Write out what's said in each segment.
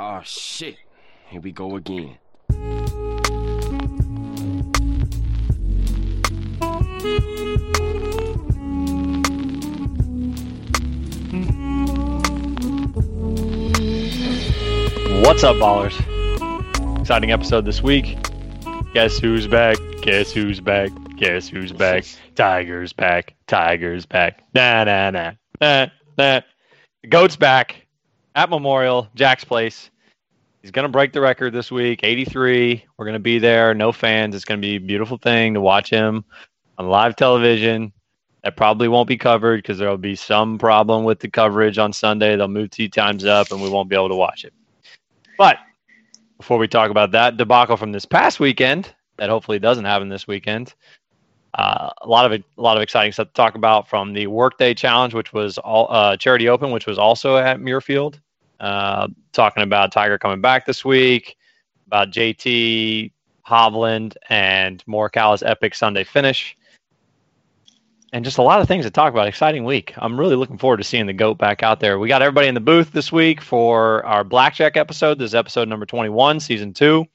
Oh shit. Here we go again. What's up, ballers? Exciting episode this week. Guess who's back? Guess who's back? Guess who's back? Tiger's back. Tiger's back. Nah, nah, nah. Nah, nah. GOAT's back at Memorial, Jack's Place. He's going to break the record this week, 83. We're going to be there. No fans. It's going to be a beautiful thing to watch him on live television. That probably won't be covered because there will be some problem with the coverage on Sunday. They'll move tee times up and we won't be able to watch it. But before we talk about that debacle from this past weekend, that hopefully doesn't happen this weekend, uh, a lot of a lot of exciting stuff to talk about from the Workday Challenge, which was all uh, Charity Open, which was also at Muirfield. Uh, talking about Tiger coming back this week, about JT Hovland and Morikawa's epic Sunday finish, and just a lot of things to talk about. Exciting week. I'm really looking forward to seeing the goat back out there. We got everybody in the booth this week for our blackjack episode. This is episode number 21, season two.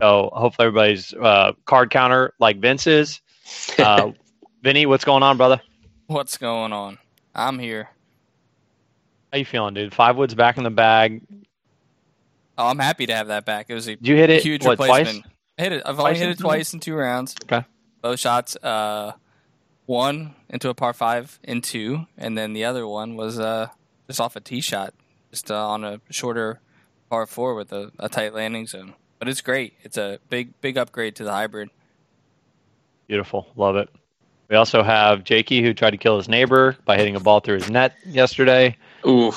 So hopefully everybody's uh, card counter like Vince is. Uh, Vinny, what's going on, brother? What's going on? I'm here. How you feeling, dude? Five woods back in the bag. Oh, I'm happy to have that back. It was a you hit it huge what, replacement. twice? I hit it. I've Twice only hit in it twice in two rounds. Okay. Both shots. Uh, one into a par five in two, and then the other one was uh just off a tee shot, just uh, on a shorter par four with a, a tight landing zone. But it's great. It's a big big upgrade to the hybrid. Beautiful. Love it. We also have Jakey who tried to kill his neighbor by hitting a ball through his net yesterday. Ooh,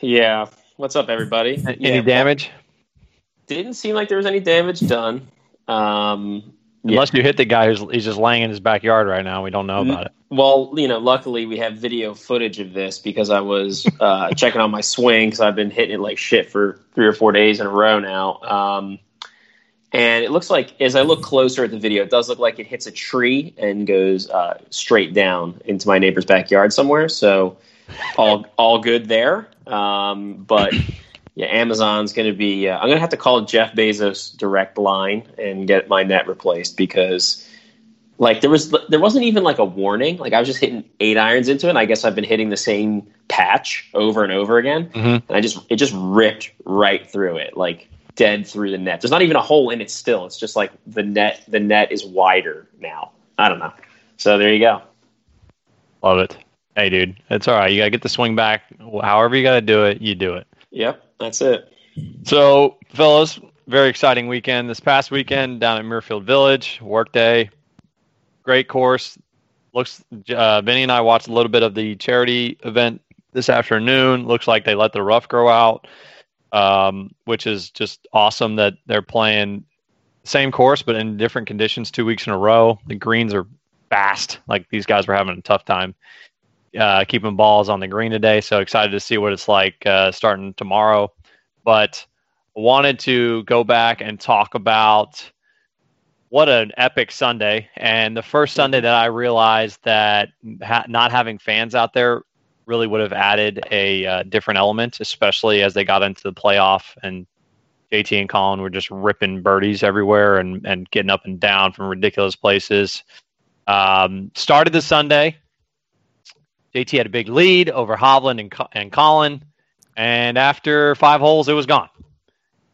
yeah. What's up, everybody? Any Yeah, damage? Didn't seem like there was any damage done. Um, yeah. Unless you hit the guy who's he's just laying in his backyard right now. We don't know about it. Well, you know, luckily we have video footage of this because I was uh, checking on my swing because I've been hitting it like shit for three or four days in a row now. Um, and it looks like, as I look closer at the video, it does look like it hits a tree and goes uh, straight down into my neighbor's backyard somewhere. So all all good there. Um, but yeah, Amazon's going to be. Uh, I'm going to have to call Jeff Bezos direct line and get my net replaced because like there was there wasn't even like a warning. Like I was just hitting eight irons into it. And I guess I've been hitting the same patch over and over again, Mhm. and I just it just ripped right through it, like dead through the net. There's not even a hole in it still. It's just like the net the net is wider now. I don't know. So there you go. Love it. Hey, dude, it's all right. You gotta get the swing back. However you gotta do it, you do it. Yep, that's it. So, fellas, very exciting weekend. This past weekend down at Muirfield Village, workday, great course. Looks, uh, Vinny and I watched a little bit of the charity event this afternoon. Looks like they let the rough grow out, um, which is just awesome that they're playing same course but in different conditions two weeks in a row. The greens are fast. Like these guys were having a tough time uh, keeping balls on the green today. So excited to see what it's like uh, starting tomorrow. But wanted to go back and talk about what an epic Sunday. And the first Sunday that I realized that ha- not having fans out there really would have added a uh, different element, especially as they got into the playoff and JT and Colin were just ripping birdies everywhere and, and getting up and down from ridiculous places. Um, started the Sunday. JT had a big lead over Hovland and, and Colin. And after five holes, it was gone.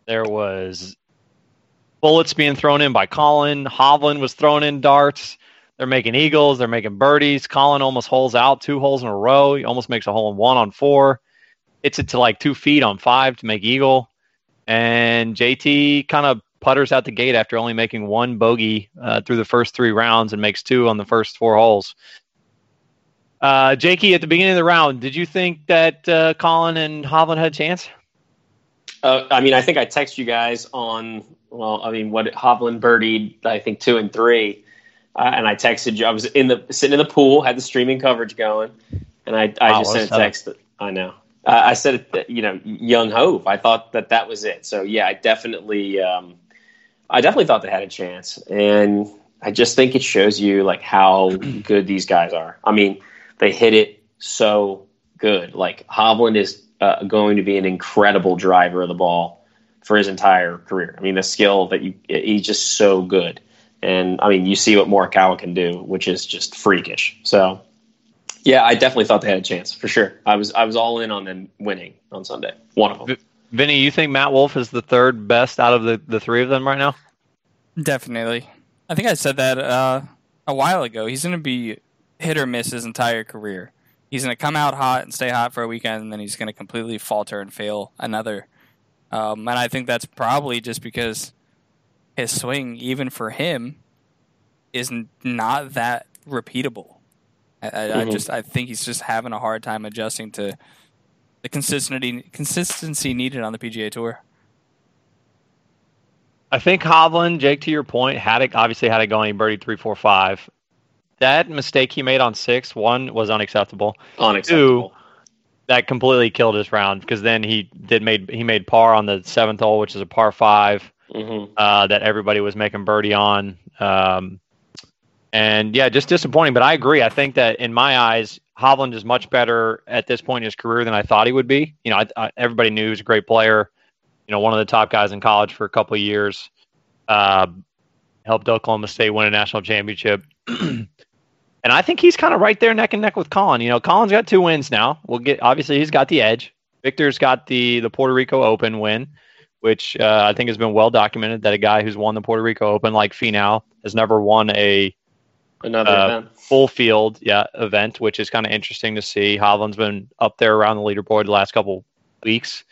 There was bullets being thrown in by Colin. Hovland was throwing in darts. They're making eagles. They're making birdies. Colin almost holes out two holes in a row. He almost makes a hole in one on four. Hits it to like two feet on five to make eagle. And JT kind of putters out the gate after only making one bogey uh, through the first three rounds and makes two on the first four holes. Uh, Jakey, at the beginning of the round, did you think that uh, Colin and Hovland had a chance? Uh, I mean, I think I text you guys on. Well, I mean, what Hovland birdied, I think two and three, uh, and I texted you. I was in the sitting in the pool, had the streaming coverage going, and I, I Wow, just sent a text. That, I know. Uh, I said, it, you know, young Hove. I thought that that was it. So yeah, I definitely, um, I definitely thought they had a chance, and I just think it shows you like how good these guys are. I mean, they hit it so good. Like Hovland is uh, going to be an incredible driver of the ball. for his entire career. I mean, the skill that you he's just so good. And I mean, you see what Morikawa can do, which is just freakish. So, yeah, I definitely thought they had a chance for sure. I was I was all in on them winning on Sunday. One of them. Vinny, you think Matt Wolff is the third best out of the, the three of them right now? Definitely. I think I said that uh, a while ago. He's going to be hit or miss his entire career. He's going to come out hot and stay hot for a weekend, and then he's going to completely falter and fail another. Um, and I think that's probably just because his swing, even for him, is not that repeatable. I, mm-hmm. I, just I think he's just having a hard time adjusting to the consistency consistency needed on the PGA Tour. I think Hovland, Jake, to your point, had it obviously had it going birdie three, four, five. That mistake he made on six, one was unacceptable. Unacceptable. Two, that completely killed his round because then he did made he made par on the seventh hole, which is a par 5 mm-hmm. uh, that everybody was making birdie on. Um, and yeah, just disappointing. But I agree. I think that in my eyes, Hovland is much better at this point in his career than I thought he would be. You know, I, I, everybody knew he was a great player. You know, one of the top guys in college for a couple of years. Uh, helped Oklahoma State win a national championship. and I think he's kind of right there neck and neck with Colin. You know, Colin's got two wins now. We'll get obviously he's got the edge. Victor's got the the Puerto Rico Open win, which uh, I think has been well documented that a guy who's won the Puerto Rico Open like Finau has never won a Another uh, event. Full field, yeah, event, which is kind of interesting to see. Hovland's been up there around the leaderboard the last couple weeks.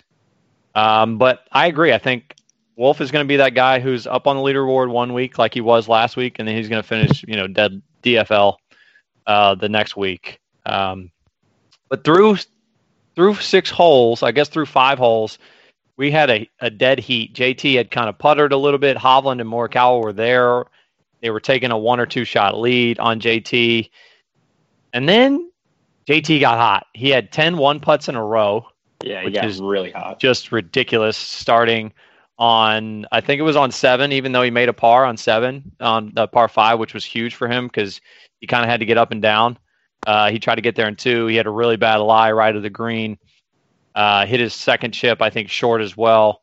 Um, but I agree. I think Wolff is going to be that guy who's up on the leaderboard one week, like he was last week, and then he's going to finish, you know, dead DFL uh, the next week. Um, but through through six holes, I guess through five holes, we had a, a dead heat. JT had kind of puttered a little bit. Hovland and Morikawa were there. They were taking a one or two shot lead on JT. And then JT got hot. He had 10 one putts in a row. Yeah, he got really hot. Just ridiculous starting on, I think it was on seven, even though he made a par on seven on the par five, which was huge for him because he kind of had to get up and down. Uh, he tried to get there in two. He had a really bad lie right of the green. Uh, hit his second chip, I think, short as well.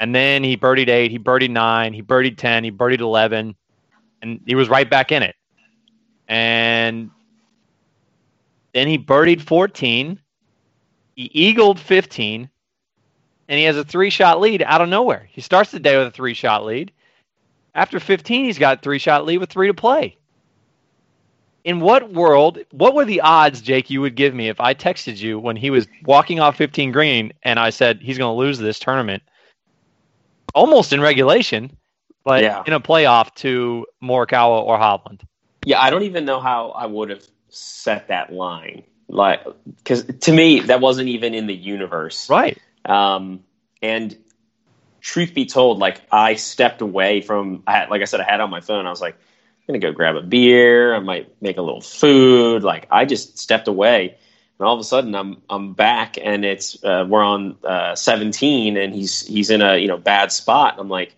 And then he birdied eight, he birdied nine, he birdied 10, he birdied 11 and he was right back in it. And then he birdied 14. He eagled 15. And he has a three shot lead out of nowhere. He starts the day with a three shot lead. After 15, he's got three shot lead with three to play. In what world, what were the odds, Jake, you would give me if I texted you when he was walking off 15 green and I said he's going to lose this tournament almost in regulation? but yeah. in a playoff to Morikawa or Hovland. Yeah, I don't even know how I would have set that line. Like, because to me, that wasn't even in the universe. Right. Um, and truth be told, like, I stepped away from, I had, like I said, I had on my phone. I was like, To go grab a beer. I might make a little food. Like, I just stepped away. And all of a sudden, I'm I'm back, and it's uh, we're on uh, 17, and he's he's in a you know bad spot. I'm like,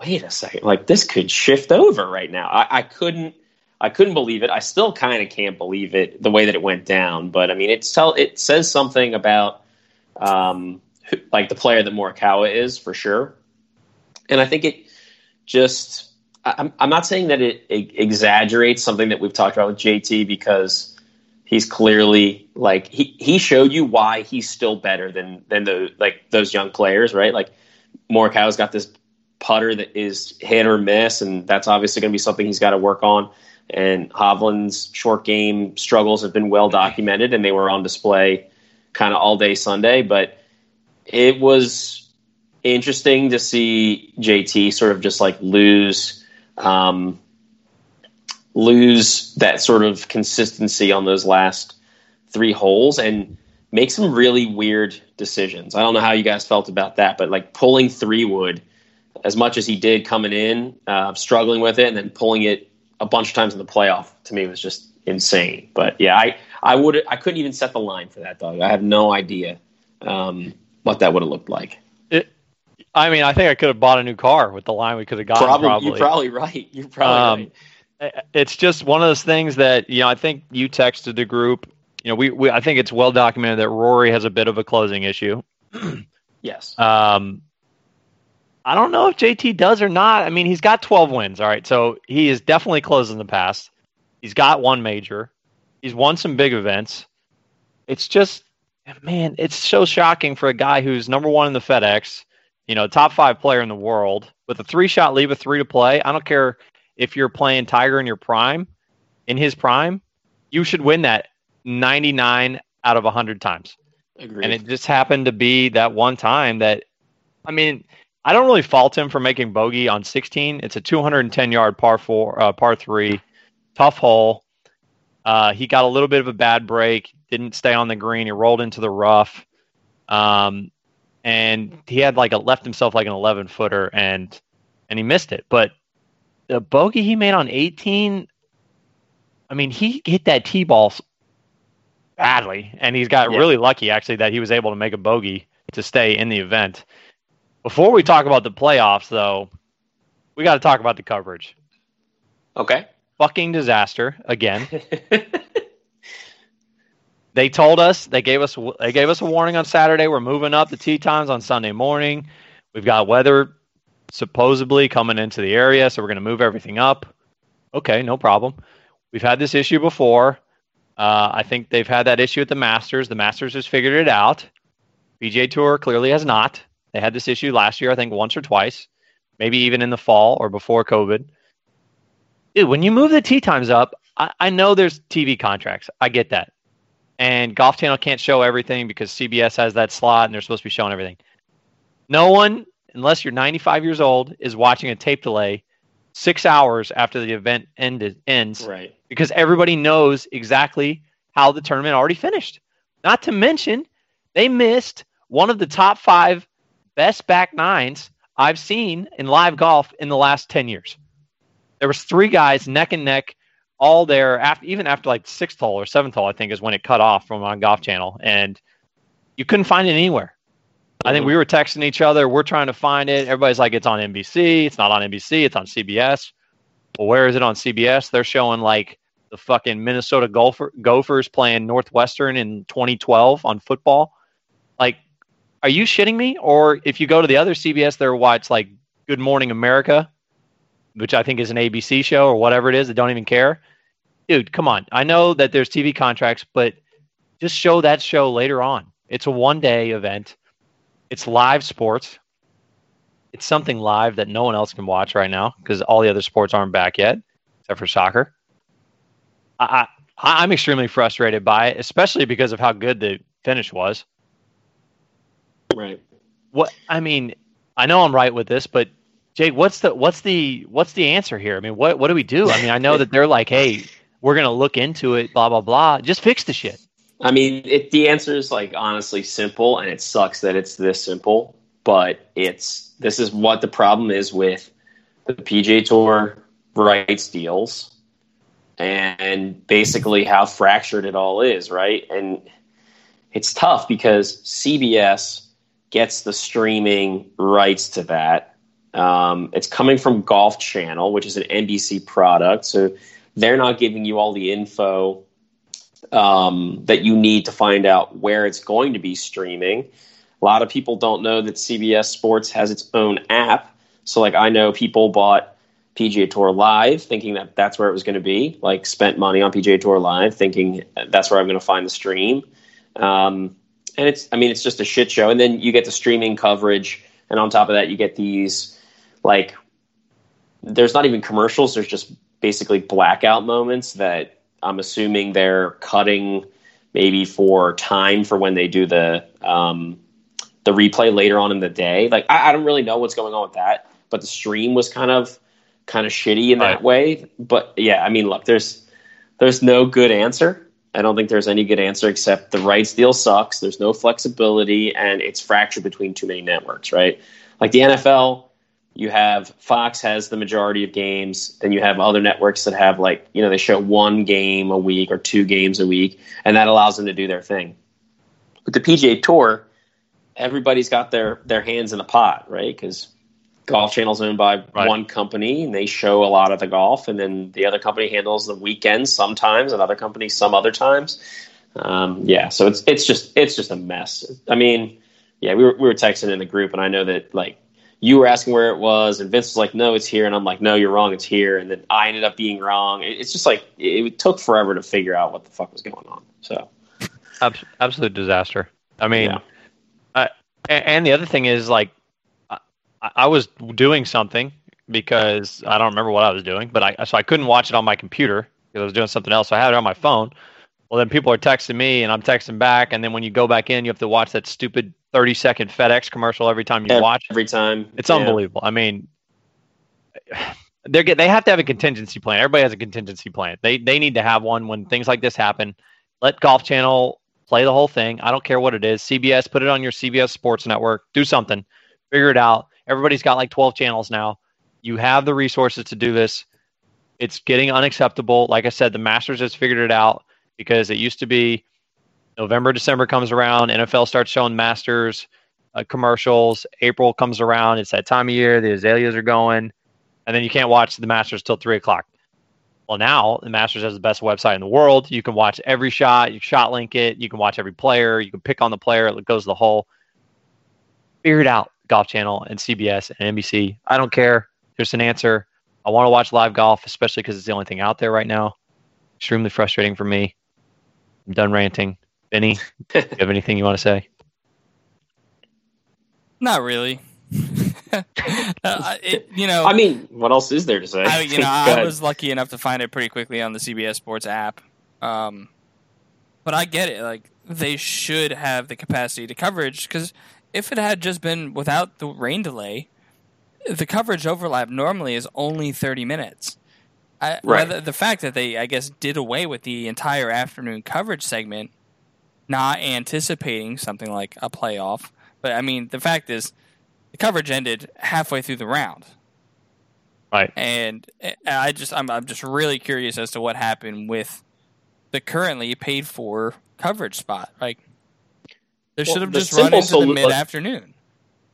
wait a second, like this could shift over right now. I, I couldn't, I couldn't believe it. I still kind of can't believe it the way that it went down. But I mean, it tell it says something about um, like the player that Morikawa is for sure. And I think it just, I'm, I'm not saying that it, it exaggerates something that we've talked about with JT because he's clearly like he, he showed you why he's still better than than the like those young players, right? Like Morikawa's got this putter that is hit or miss, and that's obviously going to be something he's got to work on. And Hovland's short game struggles have been well documented, and they were on display kind of all day Sunday. But it was interesting to see JT sort of just like lose. Um, lose that sort of consistency on those last three holes and make some really weird decisions. I don't know how you guys felt about that, but like pulling three wood as much as he did coming in, uh, struggling with it, and then pulling it a bunch of times in the playoff to me was just insane. But yeah, I I would I couldn't even set the line for that dog. I have no idea um, what that would have looked like. I mean, I think I could have bought a new car with the line we could have gotten. Probably, probably. you're probably right. You're probably um, right. It's just one of those things that you know. I think you texted the group. You know, we, we I think it's well documented that Rory has a bit of a closing issue. yes. Um, I don't know if JT does or not. I mean, he's got 12 wins. All right. So he is definitely closed in the past. He's got one major. He's won some big events. It's just, man, it's so shocking for a guy who's number one in the FedEx, you know, top five player in the world with a three shot lead with three to play. I don't care if you're playing Tiger in your prime, in his prime, you should win that 99 out of 100 times. Agreed. And it just happened to be that one time that, I mean, I don't really fault him for making bogey on 16. It's a 210 yard par four, uh, par three, tough hole. Uh, he got a little bit of a bad break, didn't stay on the green. He rolled into the rough, um, and he had like a left himself like an 11 footer, and and he missed it. But the bogey he made on 18, I mean, he hit that tee ball badly, and he's got Yeah. really lucky actually that he was able to make a bogey to stay in the event. Before we talk about the playoffs, though, we got to talk about the coverage. okay. Fucking disaster again. They told us they gave us they gave us a warning on Saturday. We're moving up the tee times on Sunday morning. We've got weather supposedly coming into the area, so we're going to move everything up. Okay, no problem. We've had this issue before. Uh, I think they've had that issue at the Masters. The Masters has figured it out. PGA Tour clearly has not. They had this issue last year, I think, once or twice, maybe even in the fall or before COVID. Dude, when you move the tee times up, I, I know there's TV contracts. I get that. And Golf Channel can't show everything because CBS has that slot and they're supposed to be showing everything. No one, unless you're 95 years old, is watching a tape delay six hours after the event ended, ends right. because everybody knows exactly how the tournament already finished. Not to mention, they missed one of the top five best back nines I've seen in live golf in the last 10 years. There was three guys neck and neck all there after even after like sixth hole or seventh hole, I think is when it cut off from on Golf Channel. And you couldn't find it anywhere. I think mm-hmm. we were texting each other. We're trying to find it. Everybody's like, it's on NBC. It's not on NBC. It's on CBS. Well, where is it on CBS? They're showing like the fucking Minnesota Gopher, Gophers playing Northwestern in 2012 on football. Like, are you shitting me? Or if you go to the other CBS, they're watch like Good Morning America, which I think is an ABC show or whatever it is. That don't even care. Dude, come on. I know that there's TV contracts, but just show that show later on. It's a one day event. It's live sports. It's something live that no one else can watch right now because all the other sports aren't back yet, except for soccer. I, I I'm extremely frustrated by it, especially because of how good the finish was. Right. What I mean, I know I'm right with this, but Jake, what's the what's the what's the answer here? I mean, what what do we do? I mean, I know that they're like, hey, we're gonna look into it, blah blah blah. Just fix the shit. I mean, it, the answer is like honestly simple, and it sucks that it's this simple. But it's this is what the problem is with the PGA Tour rights deals, and basically how fractured it all is, right? And it's tough because CBS gets the streaming rights to that. Um, it's coming from Golf Channel, which is an NBC product, so they're not giving you all the info um, that you need to find out where it's going to be streaming. A lot of people don't know that CBS Sports has its own app. So, like, I know people bought PGA Tour Live thinking that that's where it was going to be, like, spent money on PGA Tour Live thinking that's where I'm going to find the stream. Um, and it's, I mean, it's just a shit show. And then you get the streaming coverage. And on top of that, you get these, like, there's not even commercials, there's just basically blackout moments that I'm assuming they're cutting maybe for time for when they do the um, the replay later on in the day. Like I, I don't really know what's going on with that, but the stream was kind of kind of shitty in that Right. way. But yeah, I mean, look, there's there's no good answer. I don't think there's any good answer except the rights deal sucks. There's no flexibility, and it's fractured between too many networks. Right, like the NFL you have Fox has the majority of games. Then you have other networks that have like you know they show one game a week or two games a week, and that allows them to do their thing. With the PGA Tour, everybody's got their their hands in the pot, right? Because Golf Channel's owned by Right. one company, and they show a lot of the golf, and then the other company handles the weekends sometimes, another company some other times. Um, yeah, so it's it's just it's just a mess. I mean, yeah, we were we were texting in the group, and I know that like you were asking where it was, and Vince was like, "No, it's here," and I'm like, "No, you're wrong. It's here." And then I ended up being wrong. It- It's just like it, took forever to figure out what the fuck was going on. So absolute disaster. I mean, Yeah. And the other thing is like, I, I was doing something because I don't remember what I was doing, but I so I couldn't watch it on my computer because I was doing something else. So I had it on my phone. Well, then people are texting me, and I'm texting back, and then when you go back in, you have to watch that stupid 30 second FedEx commercial every time you Every- watch. every time It's yeah. unbelievable. I mean, they get they have to have a contingency plan. Everybody has a contingency plan. They they need to have one when things like this happen. Let Golf Channel play the whole thing. I don't care what it is. CBS, put it on your CBS Sports Network. Do something. Figure it out. Everybody's got like 12 channels now. You have the resources to do this. It's getting unacceptable. Like I said, the Masters has figured it out because it used to be November, December comes around, NFL starts showing Masters uh, commercials. April comes around, it's that time of year. The azaleas are going, and then you can't watch the Masters till three o'clock. Well, now the Masters has the best website in the world. You can watch every shot. You shot link it. You can watch every player. You can pick on the player. It goes the hole. Figure it out. Golf Channel and CBS and NBC. I don't care. There's an answer. I want to watch live golf, especially because it's the only thing out there right now. Extremely frustrating for me. I'm done ranting. Vinny, do you have anything you want to say? Not really. uh, it, you know, I mean, what else is there to say? I, you know, I was lucky enough to find it pretty quickly on the CBS Sports app. Um, but I get it. Like they should have the capacity to coverage because if it had just been without the rain delay, the coverage overlap normally is only thirty minutes. I, Right. whether- The fact that they, I guess, did away with the entire afternoon coverage segment, not anticipating something like a playoff. But I mean, the fact is, the coverage ended halfway through the round Right. and I just I'm I'm just really curious as to what happened with the currently paid for coverage spot. Like they Well, should have the just run simple into the mid afternoon.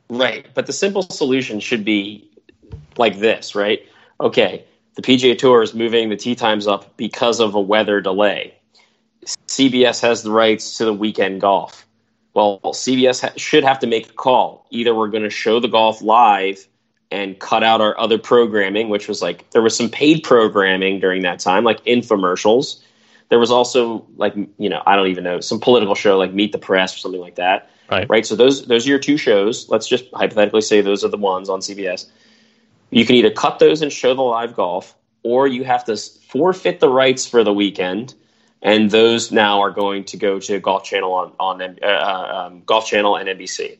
Right, but the simple solution should be like this, right? Okay, the PGA Tour is moving the tee times up because of a weather delay. CBS has the rights to the weekend golf. Well, CBS ha- should have to make a call. Either we're going to show the golf live and cut out our other programming, which was like there was some paid programming during that time, like infomercials. There was also like you know I don't even know some political show like Meet the Press or something like that Right. right? So those those are your two shows. Let's just hypothetically say those are the ones on CBS. You can either cut those and show the live golf, or you have to forfeit the rights for the weekend, and those now are going to go to Golf Channel on on uh, um, Golf Channel and NBC.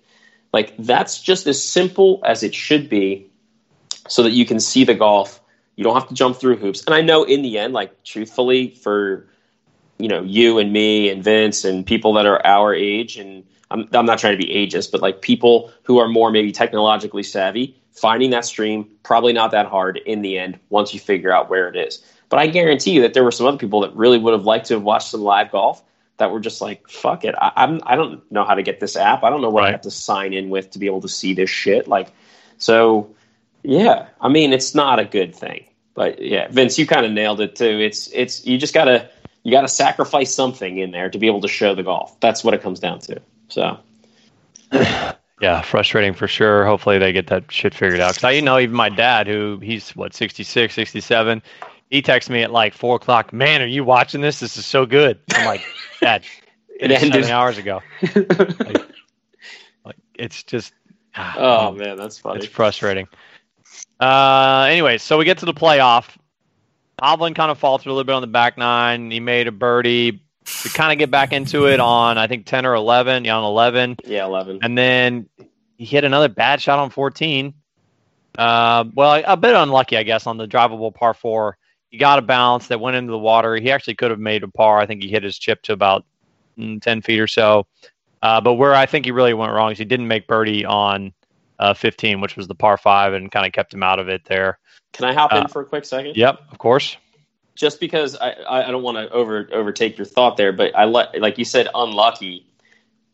Like that's just as simple as it should be, so that you can see the golf. You don't have to jump through hoops. And I know in the end, like truthfully, for you know you and me and Vince and people that are our age and I'm, I'm not trying to be ageist, but like people who are more maybe technologically savvy, finding that stream probably not that hard in the end once you figure out where it is. But I guarantee you that there were some other people that really would have liked to have watched some live golf that were just like, "Fuck it, I, I'm I don't know how to get this app. I don't know what I have to sign in with to be able to see this shit." Like, so yeah, I mean, it's not a good thing. But yeah, Vince, you kind of nailed it too. It's it's you just gotta you gotta sacrifice something in there to be able to show the golf. That's what it comes down to. So Yeah, frustrating for sure. Hopefully they get that shit figured out. Because I, you know, even my dad, who he's what 66, 67, he texts me at like four o'clock. Man, are you watching this? This is so good. I'm like, Dad, It it ended seven hours ago. Like, it's just, ah, oh man, that's funny. it's frustrating. Uh, anyway, so we get to the playoff. Hovland kind of faltered a little bit on the back nine. He made a birdie to kind of get back into it on I think ten or eleven. Yeah, on eleven. Yeah, eleven. And then he hit another bad shot on 14. Uh, well, a bit unlucky, I guess, on the drivable par four. He got a bounce that went into the water. He actually could have made a par. I think he hit his chip to about mm, 10 feet or so. Uh, but where I think he really went wrong is he didn't make birdie on uh, 15, which was the par five, and kind of kept him out of it there. Can I hop Uh, in for a quick second? Yep, of course. Just because I, I don't want to over overtake your thought there, but I let like you said unlucky.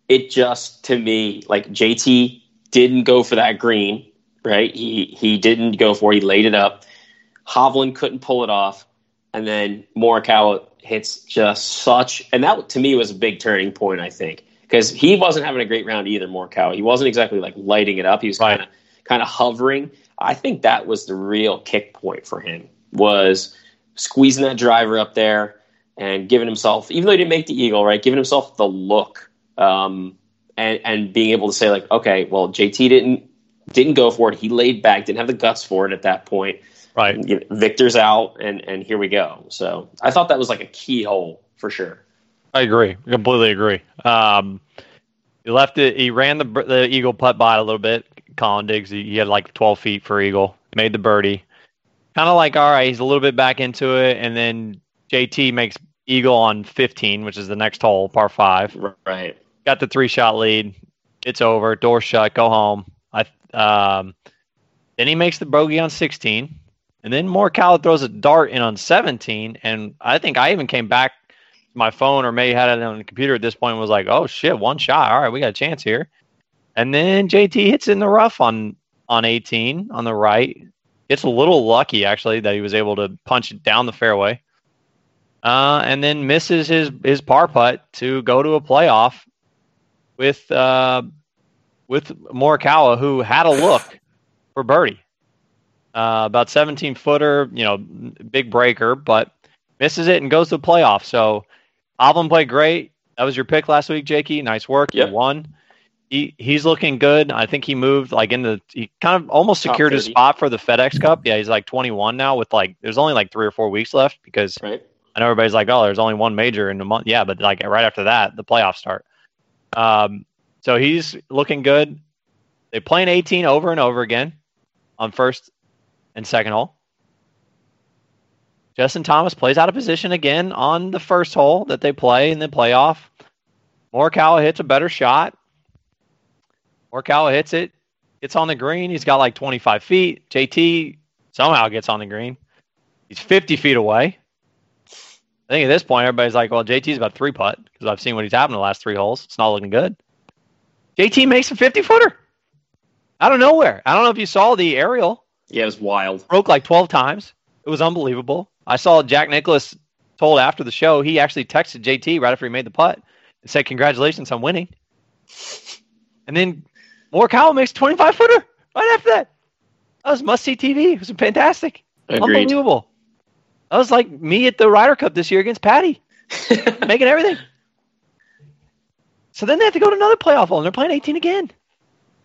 It just to me like JT didn't go for that green, right? He he didn't go for. it. He laid it up. Hovland couldn't pull it off, and then Morikawa hits just such, and that to me was a big turning point. I think because he wasn't having a great round either. Morikawa, he wasn't exactly like lighting it up. He was kind of kind of hovering. I think that was the real kick point for him was squeezing that driver up there and giving himself, even though he didn't make the eagle, right, giving himself the look um, and and being able to say like, okay, well, JT didn't didn't go for it. He laid back, didn't have the guts for it at that point. Right. You know, Victor's out, and and here we go. So I thought that was like a key hole for sure. I agree. I completely agree. Um, he left it. He ran the the eagle putt by a little bit. Colin Diggs. He, he had like 12 feet for eagle. Made the birdie. Kind of like all right. He's a little bit back into it, and then JT makes eagle on 15, which is the next hole, par five. Right. Got the three shot lead. It's over. Door shut. Go home. I um, then he makes the bogey on 16, and then Morikawa throws a dart in on 17, and I think I even came back to my phone or may had it on the computer at this point and was like, oh shit, one shot. All right, we got a chance here. And then JT hits in the rough on on 18 on the right. It's a little lucky actually that he was able to punch it down the fairway. Uh, and then misses his his par putt to go to a playoff with uh, with Morikawa, who had a look for birdie. Uh, about 17 footer, you know, big breaker, but misses it and goes to the playoff. So Hovland played great. That was your pick last week, Jakey. Nice work. Yep. You won. He he's looking good. I think he moved like in the he kind of almost Top secured his spot for the FedEx Cup. Yeah, he's like 21 now with like there's only like three or four weeks left because Right. I know everybody's like, oh, there's only one major in a month. Yeah, but like right after that, the playoffs start. Um, so he's looking good. They play an 18 over and over again on first and second hole. Justin Thomas plays out of position again on the first hole that they play in the playoff. Morikawa hits a better shot. Morikawa hits it. Gets on the green. He's got like 25 feet. JT somehow gets on the green. He's 50 feet away. I think at this point, everybody's like, well, JT's about three putt because I've seen what he's having the last three holes. It's not looking good. JT makes a 50 footer out of nowhere. I don't know if you saw the aerial, Yeah, it was wild. broke like 12 times. It was unbelievable. I saw Jack Nicklaus told after the show, he actually texted JT right after he made the putt and said, congratulations on winning. And then Morikawa makes a 25 footer right after that. That was must see TV. It was fantastic. Agreed. Unbelievable. That was like me at the Ryder Cup this year against Patty, making everything. So then they have to go to another playoff hole, and they're playing 18 again.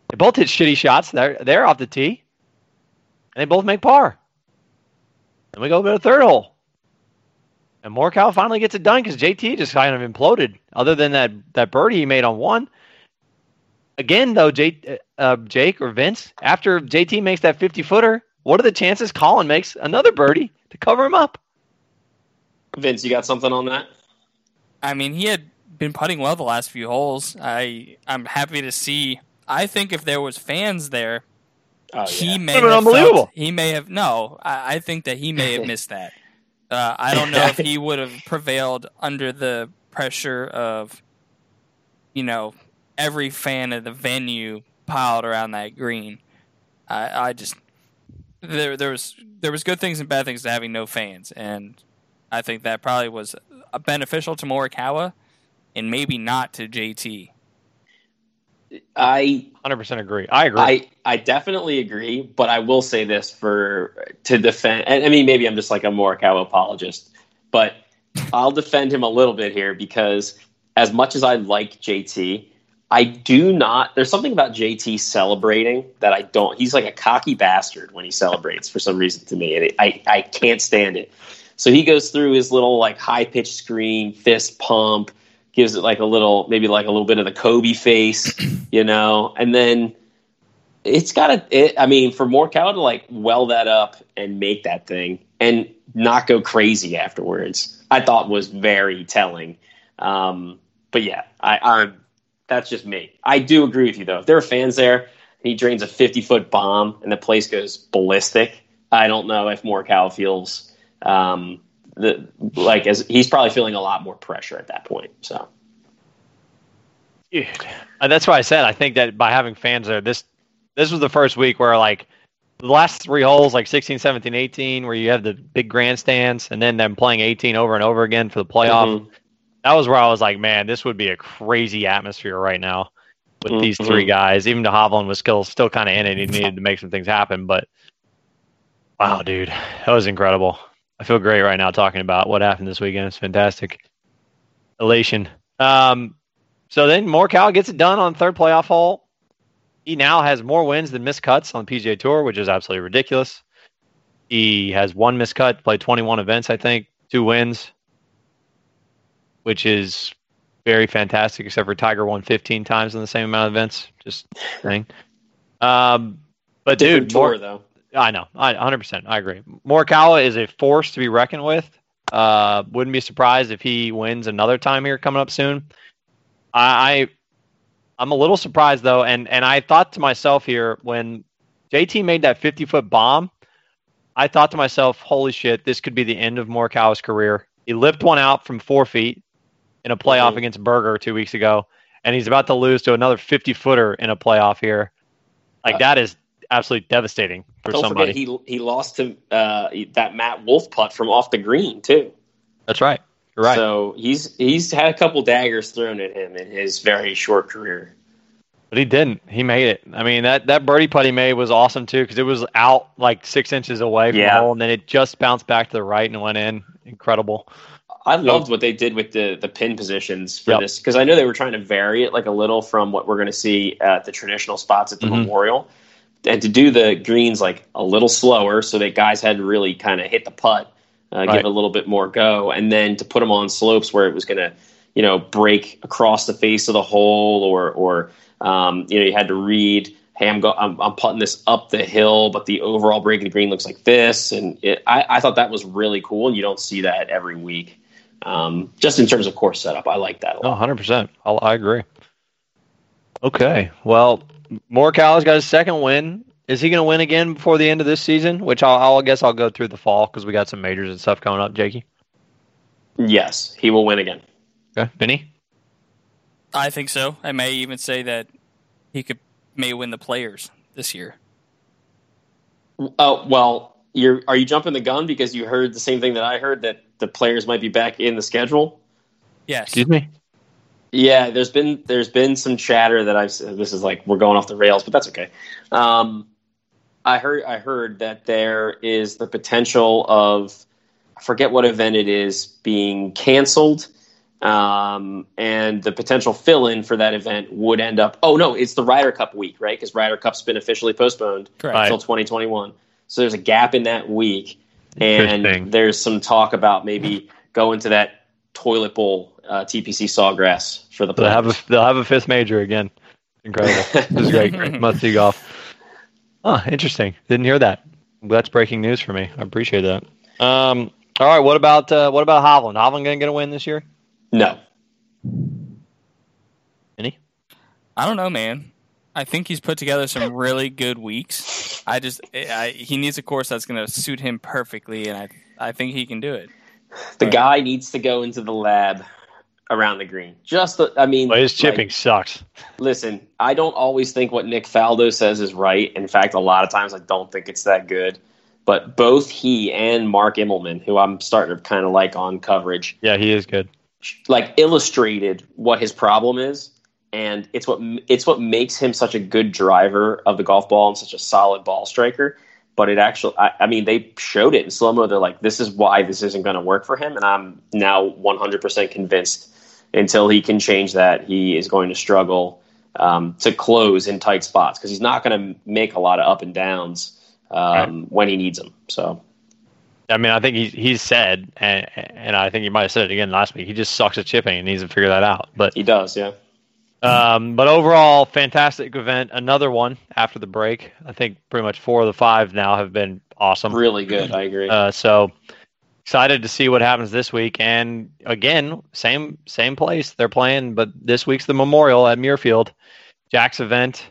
They both hit shitty shots. They're they're off the tee, and they both make par. Then we go to the third hole, and Morikawa finally gets it done because JT just kind of imploded. Other than that that birdie he made on one. Again, though, J, uh, Jake or Vince, after JT makes that 50 footer, what are the chances Colin makes another birdie to cover him up? Vince, you got something on that? I mean, he had been putting well the last few holes. I I'm happy to see. I think if there was fans there, Oh, he yeah. may Would've unbelievable. felt- he may have no. I, I think that he may have missed that. Uh, I don't know if he would have prevailed under the pressure of, you know, every fan of the venue piled around that green. I, I just there there was there was good things and bad things to having no fans, and I think that probably was uh, beneficial to Morikawa, and maybe not to JT. I 100% agree. I agree. I I definitely agree, but I will say this for to defend. And I mean, maybe I'm just like a Morikawa apologist, but I'll defend him a little bit here because as much as I like JT, I do not. There's something about JT celebrating that I don't. He's like a cocky bastard when he celebrates for some reason to me, and it, I I can't stand it. So he goes through his little like high pitched scream, fist pump, gives it like a little, maybe like a little bit of the Kobe face, you know, and then it's got to. It, I mean, for Morikawa to like well that up and make that thing and not go crazy afterwards, I thought was very telling. Um, but yeah, I, I'm. That's just me. I do agree with you though. If there are fans there, and he drains a 50 foot bomb and the place goes ballistic. I don't know if Morikawa feels um, the like as he's probably feeling a lot more pressure at that point. So Dude, uh, that's why I said I think that by having fans there, this this was the first week where like the last three holes, like 16, 17, 18, where you have the big grandstands, and then them playing 18 over and over again for the playoff. Mhm. That was where I was like, man, this would be a crazy atmosphere right now. with these three guys. Even Hovland was still still kind of in it. He needed to make some things happen, but wow, dude, that was incredible. I feel great right now talking about what happened this weekend. It's fantastic, elation. Um, so then Morikawa gets it done on third playoff hole. He now has more wins than missed cuts on the PGA Tour, which is absolutely ridiculous. He has one missed cut, played 21 events, I think, two wins, which is very fantastic, except for Tiger won 15 times in the same amount of events. Just saying. Um, but Different dude, tour Mor- though. I know, I 100%, I agree. Morikawa is a force to be reckoned with. Uh, wouldn't be surprised if he wins another time here coming up soon. I, I I'm a little surprised though, and and I thought to myself here when JT made that 50 foot bomb, I thought to myself, holy shit, this could be the end of Morikawa's career. He lipped one out from four feet in a playoff Mhm. against Berger two weeks ago, and he's about to lose to another 50 footer in a playoff here. Like Uh, that is absolutely devastating for Don't somebody. he he lost to uh, that Matt Wolff putt from off the green too. That's right. You're right. So he's he's had a couple daggers thrown at him in his very short career. But he didn't. He made it. I mean, that, that birdie putt he made was awesome too because it was out like six inches away from Yeah. the hole, and then it just bounced back to the right and went in. Incredible. I loved what they did with the the pin positions for Yep. this because I know they were trying to vary it like a little from what we're going to see at the traditional spots at the Mhm. Memorial, and to do the greens like a little slower so that guys had to really kind of hit the putt, uh, Right. give it a little bit more go, and then to put them on slopes where it was going to, you know, break across the face of the hole or or um, you know you had to read. Hey, I'm, go- I'm I'm putting this up the hill, but the overall break of the green looks like this, and it, I, I thought that was really cool. And you don't see that every week. Um, just in terms of course setup, I like that a No, lot. 100%. I'll, I agree. Okay. Well, Morikawa's got his second win. Is he going to win again before the end of this season? Which I'll, I'll guess I'll go through the fall because we got some majors and stuff coming up, Jakey. Yes, he will win again. Okay. Vinny? I think so. I may even say that he could may win the players this year. Oh well, you're are you jumping the gun because you heard the same thing that I heard that the players might be back in the schedule? Yes. Excuse me? Yeah, there's been there's been some chatter that I've this is like we're going off the rails, but that's okay. Um, I heard I heard that there is the potential of I forget what event it is being canceled, um, and the potential fill in for that event would end up. Oh no, it's the Ryder Cup week, right? Because Ryder Cup's been officially postponed Correct. Until 2021. So there's a gap in that week, and there's some talk about maybe going to that toilet bowl uh, TPC Sawgrass for the They'll have, a, they'll have a fifth major again. Incredible. this is great. great. Must see golf. Oh, interesting. Didn't hear that. That's breaking news for me. I appreciate that. Um, all right. What about uh, what about Hovland? Hovland going to get a win this year? no, Any? I don't know, man. I think he's put together some really good weeks. I just I, he needs a course that's going to suit him perfectly, and I I think he can do it. the Right. guy needs to go into the lab around the green. Just, the, I mean, But his like, chipping sucks. listen, I don't always think what Nick Faldo says is right. In fact, a lot of times I don't think it's that good. But both he and Mark Immelman, who I'm starting to kind of like on coverage, Yeah, he is good. like illustrated what his problem is, and it's what it's what makes him such a good driver of the golf ball and such a solid ball striker. But it actually, I, I mean, they showed it in slow mo. They're like, this is why this isn't going to work for him, and I'm now 100% convinced. Until he can change that, he is going to struggle um, to close in tight spots because he's not going to make a lot of up and downs um, when he needs them. So I mean, I think he's he's said, and, and I think he might have said it again last week. He just sucks at chipping and needs to figure that out. But he does, yeah. um, but overall, fantastic event. Another one after the break. I think pretty much four of the five now have been awesome. Really good. I agree. Uh, so excited to see what happens this week. And again, same same place they're playing, but this week's the Memorial at Muirfield, Jack's event,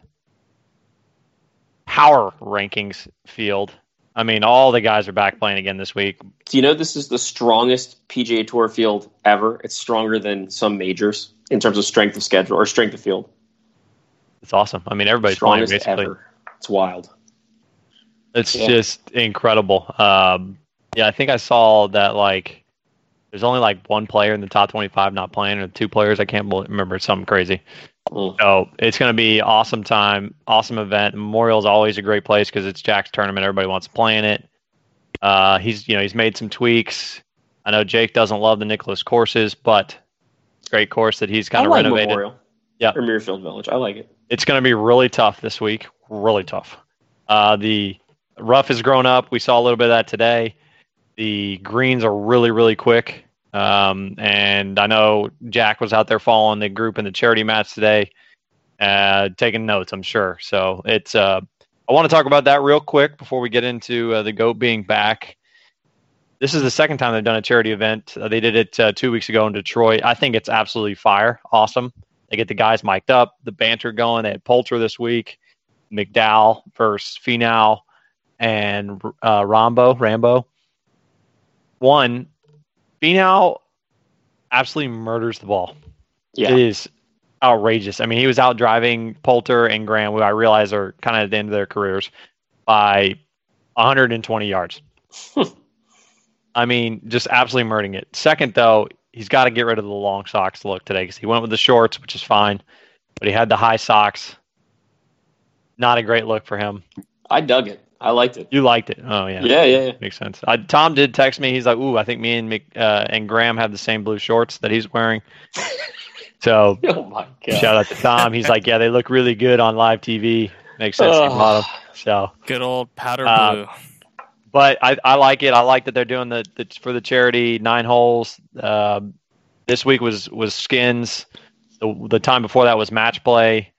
power rankings field. I mean, all the guys are back playing again this week. Do you know this is the strongest PGA Tour field ever? It's stronger than some majors in terms of strength of schedule or strength of field. It's awesome. I mean, everybody's playing strongest basically. ever. It's wild. It's Yeah. just incredible. Um, yeah, I think I saw that like there's only like one player in the top 25 not playing, or two players. I can't remember. It's something crazy. Mm. So it's going to be awesome time, awesome event. Memorial is always a great place because it's Jack's tournament. Everybody wants to play in it. Uh, he's you know he's made some tweaks. I know Jake doesn't love the Nicklaus courses, but it's a great course that he's kind of like renovated. Memorial. Yeah. Or Muirfield Village. I like it. It's going to be really tough this week. Really tough. Uh, the rough has grown up. We saw a little bit of that today. The greens are really, really quick. Um, and I know Jack was out there following the group in the charity match today, uh, taking notes, I'm sure. So it's, uh, I want to talk about that real quick before we get into uh, the GOAT being back. This is the second time they've done a charity event. Uh, they did it uh, two weeks ago in Detroit. I think it's absolutely fire. Awesome. They get the guys mic'd up, the banter going. They had Poulter this week, McDowell versus Finau, and uh, Rambo. Rambo. One, Finau absolutely murders the ball. Yeah. It is outrageous. I mean, he was out driving Poulter and Graham, who I realize are kind of at the end of their careers, by 120 yards. I mean, just absolutely murdering it. Second, though, he's got to get rid of the long socks look today because he went with the shorts, which is fine, but he had the high socks. Not a great look for him. I dug it. I liked it. You liked it. Oh, yeah. Yeah, yeah, yeah. Makes sense. I, Tom did text me. He's like, "Ooh, I think me and Mc, uh, and Graham have the same blue shorts that he's wearing." so Oh my god. shout out to Tom. He's like, "Yeah, they look really good on live TV. Makes sense." Ugh. to bottom. So, Good old powder Uh, blue. but I, I like it. I like that they're doing the, the for the charity nine holes. Um this week was was skins. The the time before that was match play.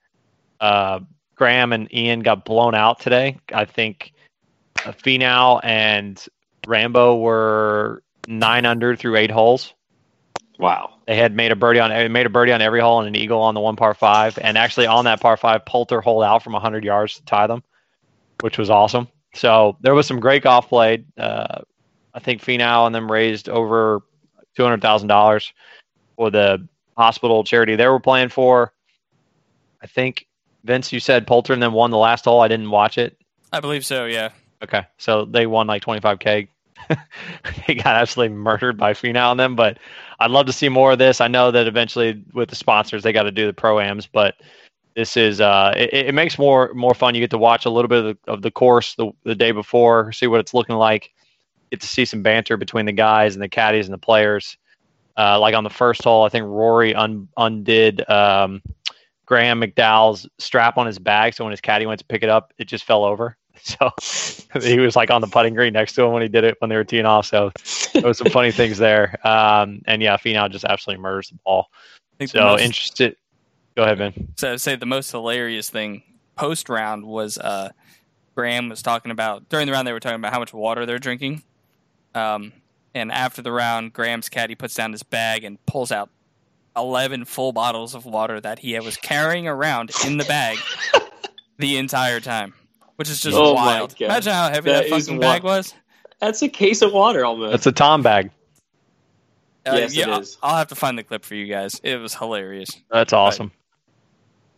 Uh, Graham and Ian got blown out today. I think uh, Finau and Rambo were nine under through eight holes. Wow. They had made a birdie on made a birdie on every hole and an eagle on the one par five. And actually on that par five, Poulter holed out from 100 yards to tie them, which was awesome. So there was some great golf played. Uh, I think Finau and them raised over two hundred thousand dollars for the hospital charity they were playing for. I think Vince, you said Poulter and then won the last hole. I didn't watch it. I believe so. Yeah. Okay, so they won like 25k. they got absolutely murdered by Finau and them, but I'd love to see more of this. I know that eventually with the sponsors they got to do the proams, but this is uh, it, it makes more more fun. You get to watch a little bit of the, of the course the, the day before, see what it's looking like. Get to see some banter between the guys and the caddies and the players. Uh, like on the first hole, I think Rory un, undid um, Graham McDowell's strap on his bag, so when his caddy went to pick it up, it just fell over. So he was like on the putting green next to him when he did it when they were teeing off. So there was some funny things there. Um, and yeah, Finau just absolutely murders the ball. Think the So most- interested. Go ahead, Ben. So I'd say the most hilarious thing post round was uh, Graham was talking about during the round they were talking about how much water they're drinking. Um, and after the round, Graham's caddy puts down his bag and pulls out eleven full bottles of water that he was carrying around in the bag the entire time, which is just Oh wild. God. Imagine how heavy That that, is fucking wild. bag was. That's a case of water almost. That's a Tom bag. Uh, Yes, it yeah, I'll- I'll have to find the clip for you guys. It was hilarious. That's awesome.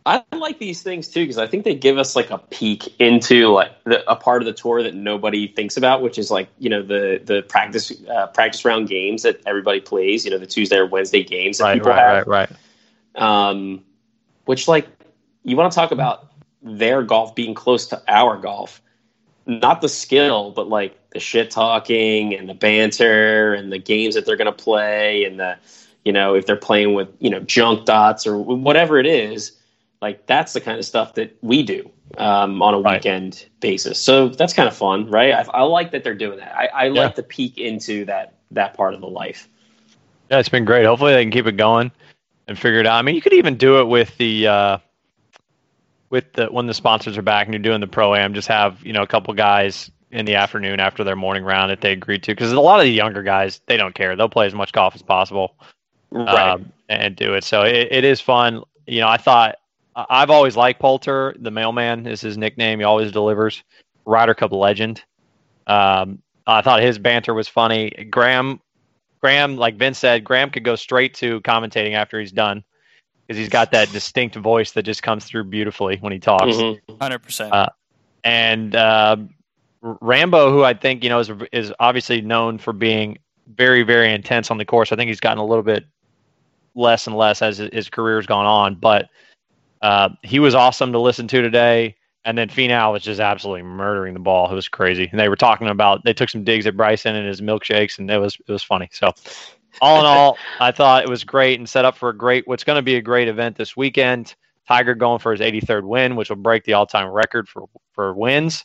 I like these things too because I think they give us like a peek into like the, a part of the tour that nobody thinks about, which is like you know the the practice uh, practice round games that everybody plays. You know the Tuesday or Wednesday games that Right, people right, have. right, right. Um, which like you want to talk about their golf being close to our golf, not the skill, but like the shit talking and the banter and the games that they're going to play and the you know if they're playing with you know junk dots or whatever it is like that's the kind of stuff that we do um, on a Right. weekend basis so that's kind of fun right i, I like that they're doing that i, I Yeah. like to peek into that that part of the life Yeah, it's been great. Hopefully they can keep it going and figure it out. I mean, you could even do it with the uh, with the when the sponsors are back and you're doing the pro am. Just have you know a couple guys in the afternoon after their morning round if they agree to, because a lot of the younger guys they don't care. They'll play as much golf as possible right um, and do it. So it, it is fun. You know, I thought I've always liked Poulter. The mailman is his nickname. He always delivers. Ryder Cup legend. Um, I thought his banter was funny. Graham, Graham, like Vince said, Graham could go straight to commentating after he's done because he's got that distinct voice that just comes through beautifully when he talks Mhm. Hundred percent. Uh, and uh, Rambo, who I think you know is is obviously known for being very very intense on the course. I think he's gotten a little bit less and less as his career's gone on, but Uh, he was awesome to listen to today. And then Finau was just absolutely murdering the ball. It was crazy. And they were talking about they took some digs at Bryson and his milkshakes, and it was it was funny. So, all in all, I thought it was great and set up for a great what's going to be a great event this weekend. Tiger going for his 83rd win, which will break the all-time record for for wins.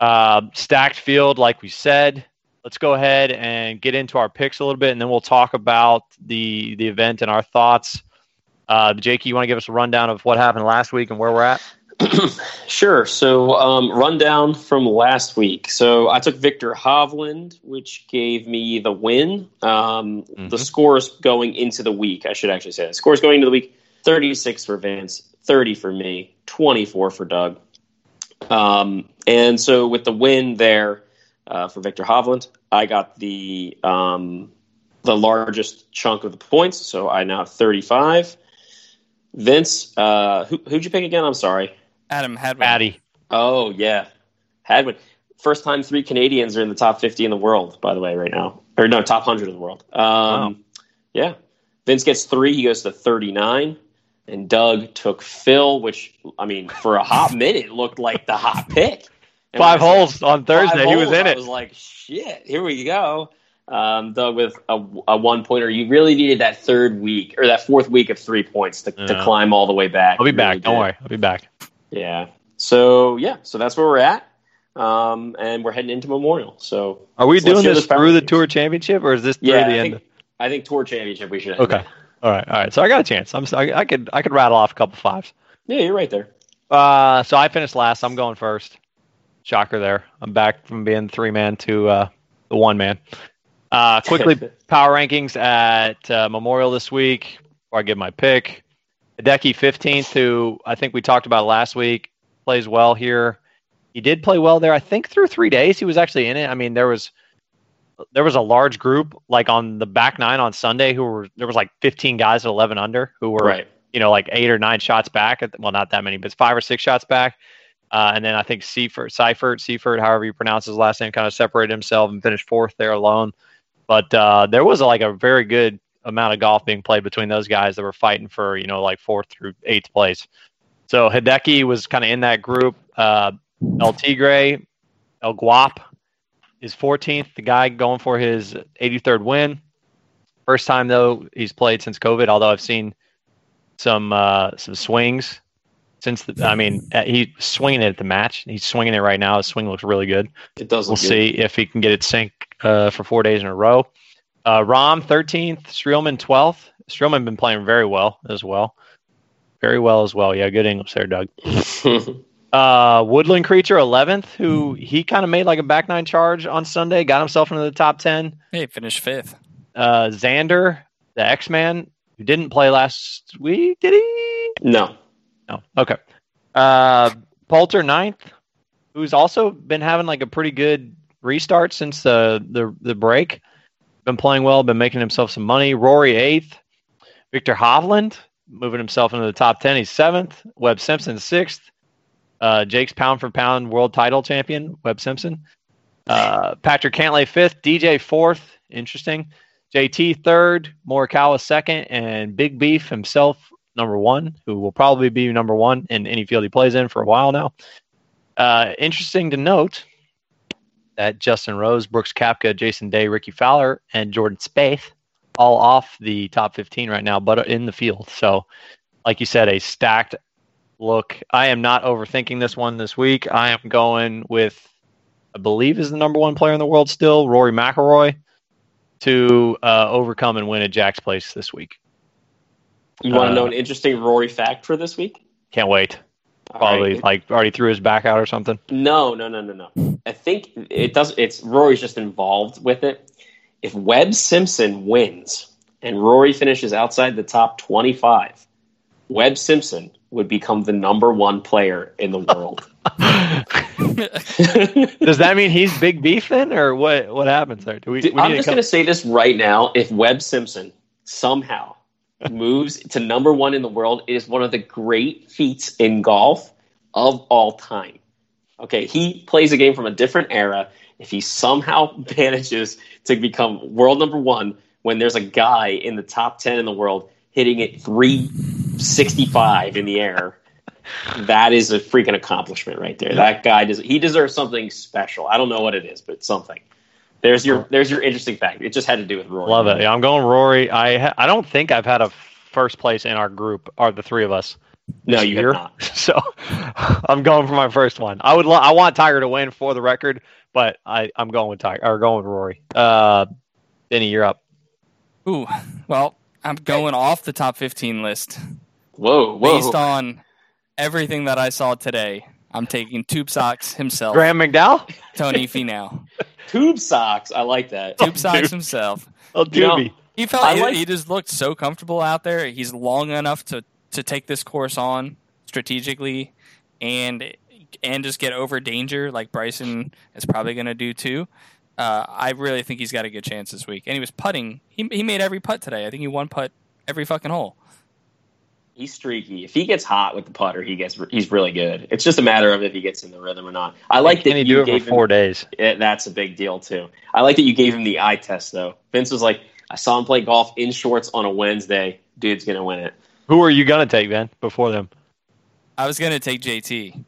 Uh, stacked field, like we said. Let's go ahead and get into our picks a little bit, and then we'll talk about the the event and our thoughts. Uh, Jake, you want to give us a rundown of what happened last week and where we're at? sure. So, um, rundown from last week. So, I took Viktor Hovland, which gave me the win. Um, Mhm. The scores going into the week, I should actually say that. Scores going into the week 36 for Vince, 30 for me, 24 for Doug. Um, and so, with the win there uh, for Viktor Hovland, I got the um, the largest chunk of the points. So, I now have 35. Vince, uh, who, who'd you pick again? I'm sorry. Adam Hadwin. Addy. Oh yeah, Hadwin. First time three Canadians are in the top fifty in the world, by the way, right now, or no, top hundred in the world. Um, Wow. Yeah, Vince gets three. He goes to thirty nine, and Doug took Phil, which I mean, for a hot minute, looked like the hot pick. And Five when I holes on Thursday. he was holes, in I it. was like, shit, here we go. Um, Doug with a, a one pointer. You really needed that third week or that fourth week of three points to, to climb all the way back. I'll be You back. really Don't did. worry. I'll be back. Yeah. So yeah, so that's where we're at, um, and we're heading into Memorial. So Are we doing this through the tour championship, or is this through yeah, the I end? think, I think Tour Championship we should. Okay. All right. All right. So I got a chance. I'm. I, I could. I could rattle off a couple fives. Yeah, you're right there. Uh, so I finished last. I'm going first. Shocker there. I'm back from being three man to uh, the one man. Uh, quickly, power rankings at uh, Memorial this week. Before I give my pick, Hideki 15th, who I think we talked about last week, plays well here. He did play well there. I think through three days he was actually in it. I mean, there was there was a large group like on the back nine on Sunday who were there was like 15 guys at 11 under who were right. you know, like eight or nine shots back. At, well, not that many, but five or six shots back. Uh, and then I think Seifert, Seifert, Seifert, however you pronounce his last name, kind of separated himself and finished fourth there alone. But uh, there was like a very good amount of golf being played between those guys that were fighting for you know like fourth through eighth place. So Hideki was kind of in that group. Uh, El Tigre, El Guap is 14th. The guy going for his 83rd win. First time though he's played since COVID. Although I've seen some uh, some swings since the, I mean uh, he's swinging it at the match. He's swinging it right now. His swing looks really good. It does. We'll good. see if he can get it sync uh, for four days in a row. Uh, Rahm 13th, Streelman 12th. Streelman been playing very well as well. Very well as well. Yeah, good English there, Doug. Uh, Woodland Creature 11th, who he kind of made like a back nine charge on Sunday, got himself into the top 10. Hey, finished fifth. Uh, Xander, the X Man, who didn't play last week, did he? no. No. Okay. Uh, Poulter ninth, who's also been having like a pretty good restart since the the the break. Been playing well, been making himself some money. Rory eighth, Viktor Hovland moving himself into the top ten. He's seventh. Webb Simpson sixth. Uh, Jake's pound for pound world title champion, Webb Simpson. Uh, Patrick Cantlay fifth. DJ fourth. Interesting. JT third. Morikawa second, and Big Beef himself number one, who will probably be number one in any field he plays in for a while now. Uh, interesting to note that Justin Rose, Brooks Koepka, Jason Day, Rickie Fowler, and Jordan Spieth all off the top 15 right now, but in the field. So, like you said, a stacked look. I am not overthinking this one this week. I am going with, I believe, is the number one player in the world still, Rory McIlroy, to uh, overcome and win at Jack's Place this week. You want to Uh, know an interesting Rory fact for this week? Can't wait. Probably right. like already threw his back out or something. No, no, no, no, no. I think it does. It's Rory's just involved with it. If Webb Simpson wins and Rory finishes outside the top twenty-five, Webb Simpson would become the number one player in the world. Does that mean he's big beef then, or what? What happens there? Do we? we I'm just going to say this right now. If Webb Simpson somehow moves to number one in the world, it is one of the great feats in golf of all time. Okay, he plays a game from a different era. If he somehow manages to become world number one when there's a guy in the top 10 in the world hitting it 365 in the air. That is a freaking accomplishment right there. That guy does he deserves something special. I don't know what it is, but something. There's your there's your interesting fact. It just had to do with Rory. Love it. Yeah, I'm going Rory. I ha- I don't think I've had a first place in our group, or the three of us. No, you have year. not. So I'm going for my first one. I would. Lo- I want Tiger to win for the record, but I I'm going with Tiger or going with Rory. Uh, Benny, you're up. Ooh, well, I'm going off the top 15 list Whoa, whoa. based on everything that I saw today. I'm taking Tube Socks himself, Graham McDowell. Tony Finau. Tube socks. I like that. Tube Socks dude. himself. Oh, You know- He felt I he, like- he just looked so comfortable out there. He's long enough to to take this course on strategically, and and just get over danger like Bryson is probably going to do too. Uh, I really think he's got a good chance this week. And he was putting. He he made every putt today. I think he one putt every fucking hole. He's streaky. If he gets hot with the putter, he gets he's really good. It's just a matter of if he gets in the rhythm or not. I like that he you do it gave for four him, days? it, that's a big deal too. I like that you gave him the eye test though. Vince was like, I saw him play golf in shorts on a Wednesday. Dude's gonna win it. Who are you gonna take, Ben? Before them? I was going to take JT.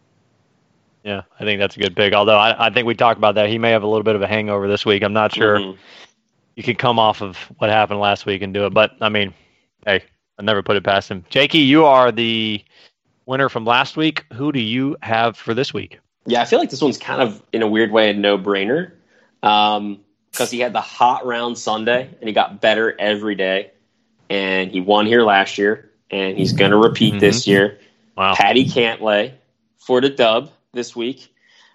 Yeah, I think that's a good pick. Although I, I think we talked about that. He may have a little bit of a hangover this week. I'm not sure Mhm. you can come off of what happened last week and do it. But I mean, hey, I never put it past him. Jakey, you are the winner from last week. Who do you have for this week? Yeah, I feel like this one's kind of in a weird way a no brainer. Um, because he had the hot round Sunday and he got better every day. And he won here last year and he's gonna repeat this year. Wow. Patty Cantlay for the dub this week.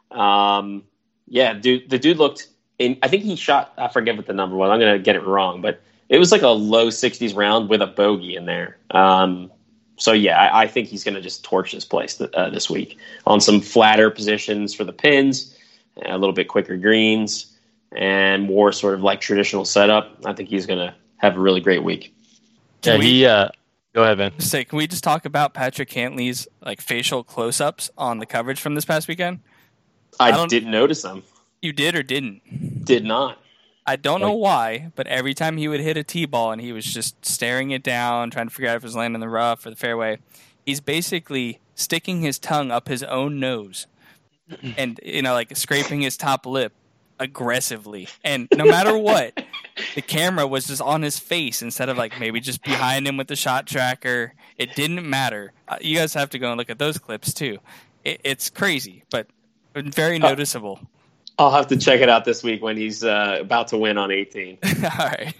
Um, yeah, dude, the dude looked. In, I think he shot. I forget what the number was. I'm gonna get it wrong, but it was like a low 60s round with a bogey in there. Um, so yeah, I, I think he's gonna just torch this place th- uh, this week on some flatter positions for the pins, a little bit quicker greens, and more sort of like traditional setup. I think he's gonna have a really great week. Yeah, we- he. Uh, go ahead, Ben. Say, can we just talk about Patrick Cantlay's like facial close-ups on the coverage from this past weekend? I, I didn't notice them. You did or didn't? Did not. I don't know why, but every time he would hit a tee ball and he was just staring it down, trying to figure out if it was landing in the rough or the fairway, he's basically sticking his tongue up his own nose and, you know, like scraping his top lip aggressively. And no matter what, the camera was just on his face instead of like maybe just behind him with the shot tracker. It didn't matter. Uh, you guys have to go and look at those clips too. It, it's crazy, but very noticeable. I'll have to check it out this week when he's uh, about to win on 18. All right.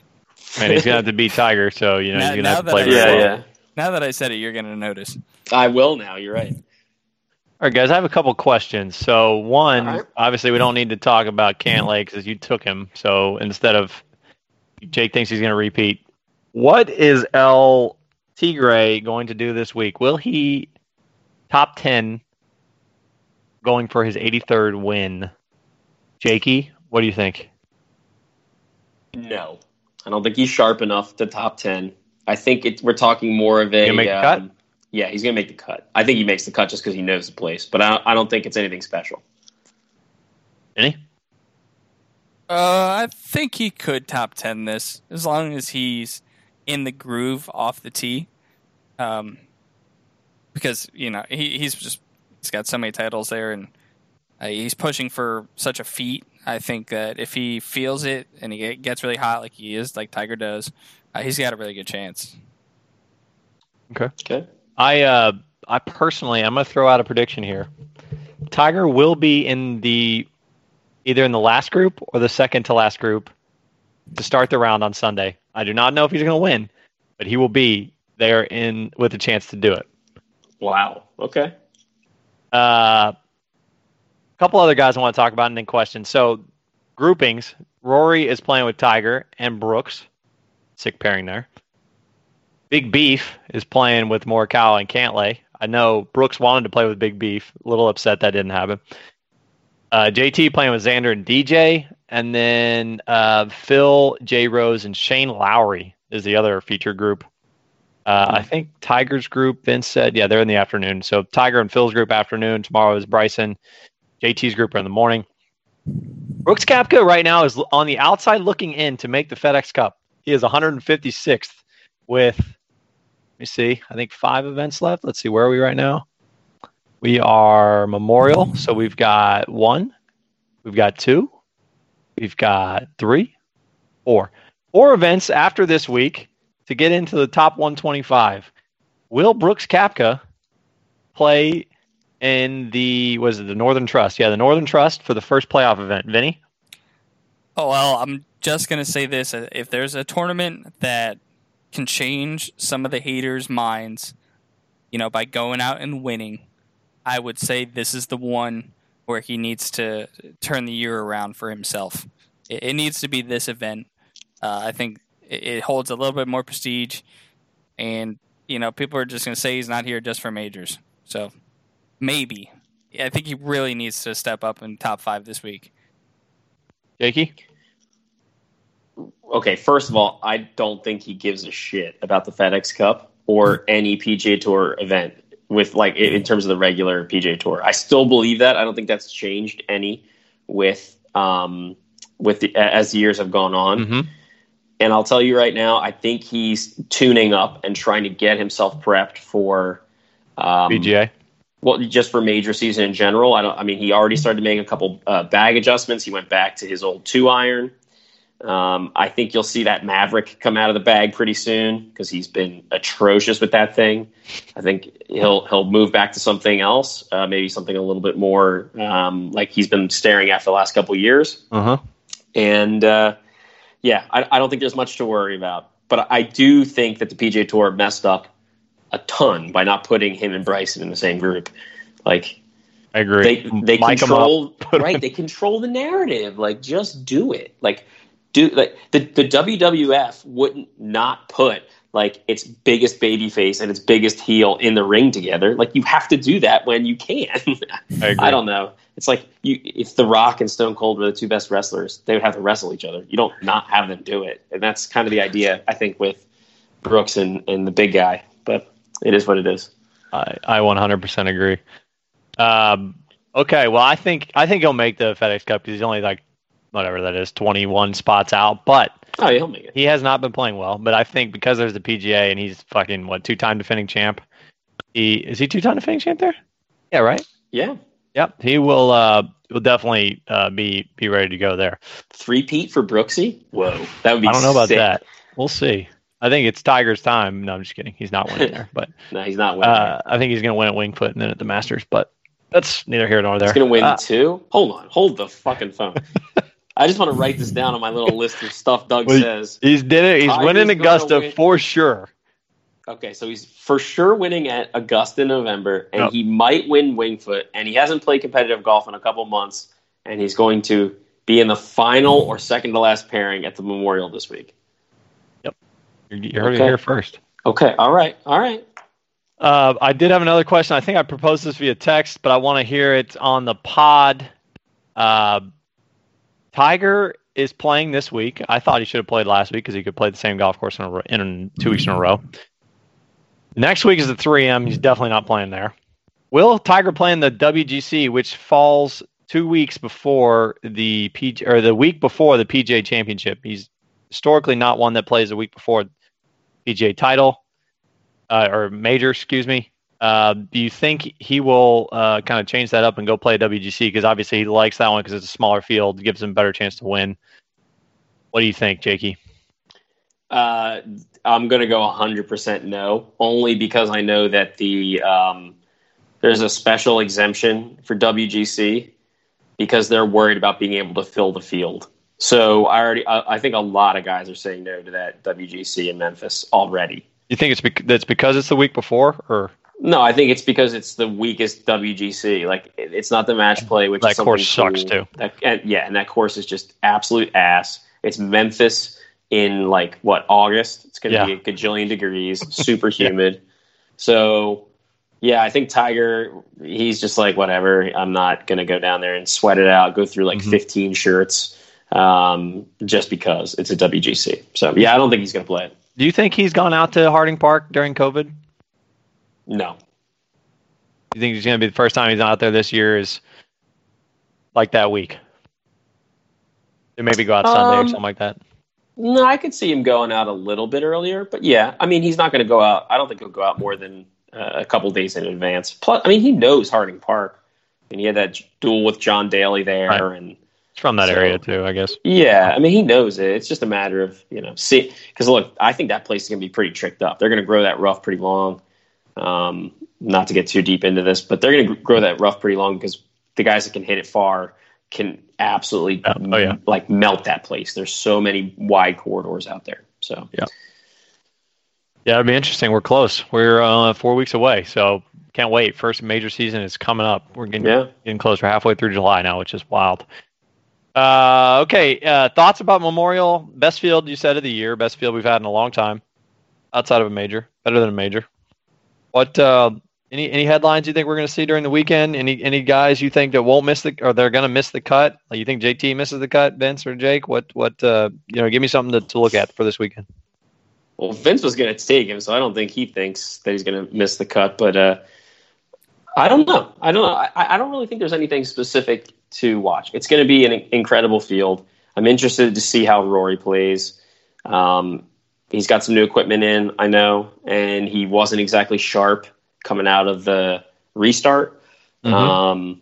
And he's gonna have to beat Tiger, so you know Now- he's gonna have to that play. I- Yeah, well. yeah. Now that I said it, you're going to notice. I will now. You're right. All right, guys, I have a couple questions. So, one, All right. obviously, we don't need to talk about Cantlay because you took him. So, instead of Jake thinks he's going to repeat, what is El Tigre going to do this week? Will he top 10 going for his 83rd win? Jakey, what do you think? No, I don't think he's sharp enough to top 10. I think it, we're talking more of a. Gonna make um, cut? Yeah, he's going to make the cut. I think he makes the cut just because he knows the place, but I don't, I don't think it's anything special. Any? Uh, I think he could top 10 this as long as he's in the groove off the tee. Um, because, you know, he, he's just, he's got so many titles there and uh, he's pushing for such a feat. I think that if he feels it and he gets really hot like he is, like Tiger does, uh, he's got a really good chance. Okay. I uh I personally I'm gonna throw out a prediction here. Tiger will be in the either in the last group or the second to last group to start the round on Sunday. I do not know if he's gonna win, but he will be there in with a chance to do it. Wow. Okay. Uh, a couple other guys I want to talk about and then questions. So groupings. Rory is playing with Tiger and Brooks. Sick pairing there. Big Beef is playing with Morikawa and Cantlay. I know Brooks wanted to play with Big Beef. A little upset that didn't happen. Uh, JT playing with Xander and DJ, and then uh, Phil, J Rose, and Shane Lowry is the other feature group. Uh, I think Tiger's group, Vince said, yeah, they're in the afternoon. So Tiger and Phil's group afternoon. Tomorrow is Bryson. JT's group in the morning. Brooks Koepka right now is on the outside looking in to make the FedEx Cup. He is 156th with Let me see. I think five events left. Let's see. Where are we right now? We are Memorial. So we've got one, we've got two, we've got three, four. Four events after this week to get into the top 125. Will Brooks Koepka play in the was it the Northern Trust? Yeah, the Northern Trust for the first playoff event. Vinny? Oh well, I'm just gonna say this: if there's a tournament that can change some of the haters' minds, you know, by going out and winning, I would say this is the one where he needs to turn the year around for himself. It, it needs to be this event. Uh, I think it, it holds a little bit more prestige, and you know, people are just gonna say he's not here just for majors. So maybe. I think he really needs to step up in top five this week. Jakey? Okay, first of all, I don't think he gives a shit about the FedEx Cup or any PGA Tour event with like in terms of the regular PGA Tour. I still believe that. I don't think that's changed any with um with the as the years have gone on. Mm-hmm. And I'll tell you right now, I think he's tuning up and trying to get himself prepped for um, PGA. Well, just for major season in general. I don't. I mean, he already started making a couple uh, bag adjustments. He went back to his old two iron. Um, I think you'll see that Maverick come out of the bag pretty soon because he's been atrocious with that thing. I think he'll he'll move back to something else, uh, maybe something a little bit more um, like he's been staring at for the last couple years. Uh huh. And uh, yeah, I, I don't think there's much to worry about. But I do think that the PGA Tour messed up a ton by not putting him and Bryson in the same group. Like I agree. they they Mic control. Right. They control the narrative. Like just do it. Like do like the the WWF wouldn't not put like its biggest baby face and its biggest heel in the ring together. Like you have to do that when you can. I agree. I don't know. It's like you if The Rock and Stone Cold were the two best wrestlers, they would have to wrestle each other. You don't not have them do it. And that's kind of the idea, I think, with Brooks and, and the big guy. But it is what it is. I, I 100% agree. Um, okay, well, I think I think he'll make the FedEx Cup because he's only like whatever that is, 21 spots out. But Oh, he'll make it. he has not been playing well. But I think because there's the PGA and he's fucking what two time defending champ. He is he two time defending champ there? Yeah, right. Yeah. Yep, he will. Uh, will definitely uh, be be ready to go there. Three Pete for Brooksy? Whoa. That would be I don't know about sick. that. We'll see. I think it's Tiger's time. No, I'm just kidding. He's not winning there, but No, he's not winning. uh, I think he's going to win at Wingfoot and then at the Masters. But that's neither here nor there. He's going to win Uh, two? Hold on. Hold the fucking phone. I just want to write this down on my little list of stuff Doug Well, says. He's did it. He's Tiger's winning Augusta win. for sure. Okay, so he's for sure winning at Augusta in November, and Yep. he might win Wingfoot, and he hasn't played competitive golf in a couple months, and he's going to be in the final or second to last pairing at the Memorial this week. You you heard it here first. Okay, all right, all right. Uh, I did have another question. I think I proposed this via text, but I want to hear it on the pod. Uh, Tiger is playing this week. I thought he should have played last week because he could play the same golf course in, a, in two weeks in a row. Next week is the 3M. He's definitely not playing there. Will Tiger play in the WGC, which falls two weeks before the PGA or the week before the PGA Championship? He's historically not one that plays the week before PGA title uh, or major, excuse me. Uh, do you think he will uh, kind of change that up and go play WGC? Because obviously he likes that one because it's a smaller field, gives him a better chance to win. What do you think, Jakey? Uh, I'm going to go 100% no, only because I know that the um, there's a special exemption for WGC because they're worried about being able to fill the field. So I already, I, I think a lot of guys are saying no to that WGC in Memphis already. You think it's bec- that's because it's the week before, or No, I think it's because it's the weakest WGC. Like it- it's not the match play, which That course sucks, cool. too. That, and, yeah, and that course is just absolute ass. It's Memphis in like what August. It's going to Yeah. be a gajillion degrees, super humid. So yeah, I think Tiger. He's just like whatever. I'm not going to go down there and sweat it out. Go through like Mhm. 15 shirts um, just because it's a WGC. So yeah, I don't think he's going to play it. do you think he's gone out to Harding Park during COVID? No. You think he's going to be the first time he's out there this year? Is like that week? Maybe go out Sunday or Um, something like that. No, I could see him going out a little bit earlier, but yeah, I mean, he's not going to go out. I don't think he'll go out more than uh, a couple days in advance. Plus, I mean, he knows Harding Park, and he had that duel with John Daly there, Right. and It's from that So- area too, I guess. yeah, I mean, he knows it. It's just a matter of you know, see, because look, I think that place is going to be pretty tricked up. They're going to grow that rough pretty long. Um, not to get too deep into this, but they're going to grow that rough pretty long because the guys that can hit it far can absolutely Yeah. Oh, yeah. like melt that place. There's so many wide corridors out there. So yeah, Yeah, it'd be interesting. We're close. We're uh, four weeks away, so can't wait. First major season is coming up. We're getting yeah, getting close. We're halfway through July now, which is wild. Uh, okay, uh, thoughts about Memorial? Best field you said of the year. Best field we've had in a long time, outside of a major. Better than a major. What? Uh, any any headlines you think we're going to see during the weekend? Any any guys you think that won't miss the or they're going to miss the cut? Like you think JT misses the cut, Vince or Jake? What what? Uh, you know, give me something to, to look at for this weekend. well, Vince was going to take him, so I don't think he thinks that he's going to miss the cut. But uh, I don't know. I don't know. I, I don't really think there's anything specific to watch. It's going to be an incredible field. I'm interested to see how Rory plays. Um, he's got some new equipment in, I know, and he wasn't exactly sharp coming out of the restart. Mhm. Um,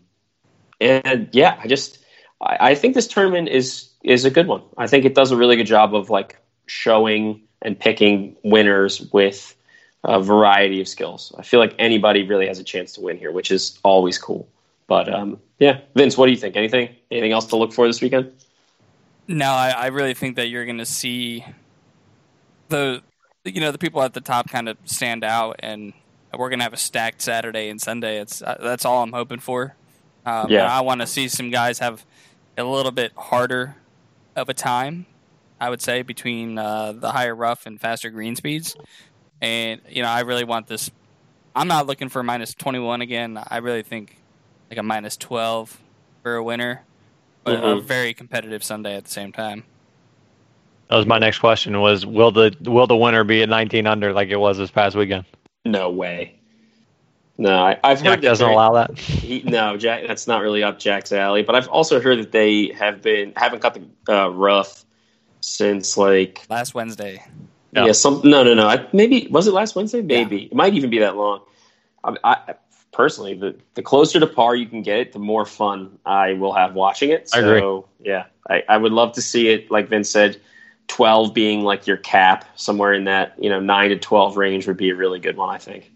and yeah, I just I, I think this tournament is is a good one. I think it does a really good job of like showing and picking winners with a variety of skills. I feel like anybody really has a chance to win here, which is always cool. But um, yeah, Vince, what do you think? Anything anything else to look for this weekend? No, I, I really think that you're going to see the you know the people at the top kind of stand out, and we're going to have a stacked Saturday and Sunday. It's uh, that's all I'm hoping for. Um, Yeah. I want to see some guys have a little bit harder of a time. I would say between uh, the higher rough and faster green speeds, and you know I really want this. I'm not looking for minus 21 again. I really think like a minus 12 for a winner but a Mhm. very competitive Sunday at the same time. That was my next question. Was will the will the winner be at 19 under like it was this past weekend? No way. No, I, I've Jack heard that doesn't they're- allow that. He, no, Jack. That's not really up Jack's alley. But I've also heard that they have been haven't cut the uh, rough since like Last Wednesday, Yeah. yeah. some no no no. I, maybe was it last Wednesday? Maybe it might even be that long. I, I personally, the the closer to par you can get it, the more fun I will have watching it. I agree. yeah, I, I would love to see it. Like Vince said, twelve being like your cap, somewhere in that you know nine to twelve range would be a really good one. I think.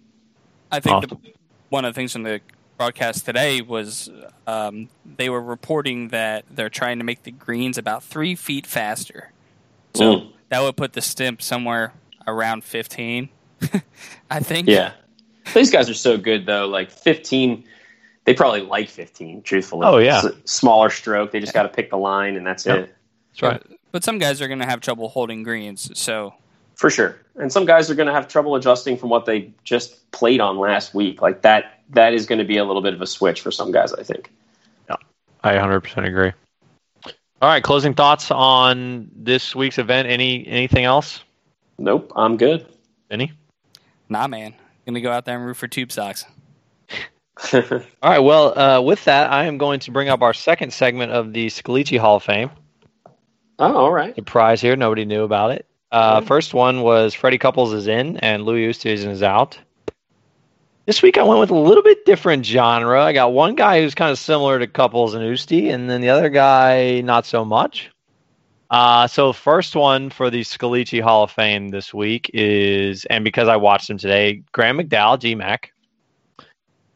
I think Awesome. the, one of the things from the broadcast today was um, they were reporting that they're trying to make the greens about three feet faster. So Mm. that would put the stimp somewhere around 15. I think. Yeah. These guys are so good though. Like 15, they probably like 15. Truthfully. Oh, yeah. S- smaller stroke. They just got to pick the line, and that's Yep. it That's right. But some guys are going to have trouble holding greens. So for sure. And some guys are going to have trouble adjusting from what they just played on last week. Like that. That is going to be a little bit of a switch for some guys. I think. I 100% agree. All right, closing thoughts on this week's event. Any anything else? Nope. I'm good. Any? nah, man, going to go out there and root for tube socks. All right. Well, uh, with that, I am going to bring up our second segment of the Scalici Hall of Fame. oh, all right. Surprise here. Nobody knew about it. Uh, first one was Freddie Couples is in and Louis Oosthuizen is out. This week I went with a little bit different genre. I got one guy who's kind of similar to Couples and Usti, and then the other guy not so much. Uh, so first one for the Scalici Hall of Fame this week is, and because I watched him today, Graham McDowell, GMAC.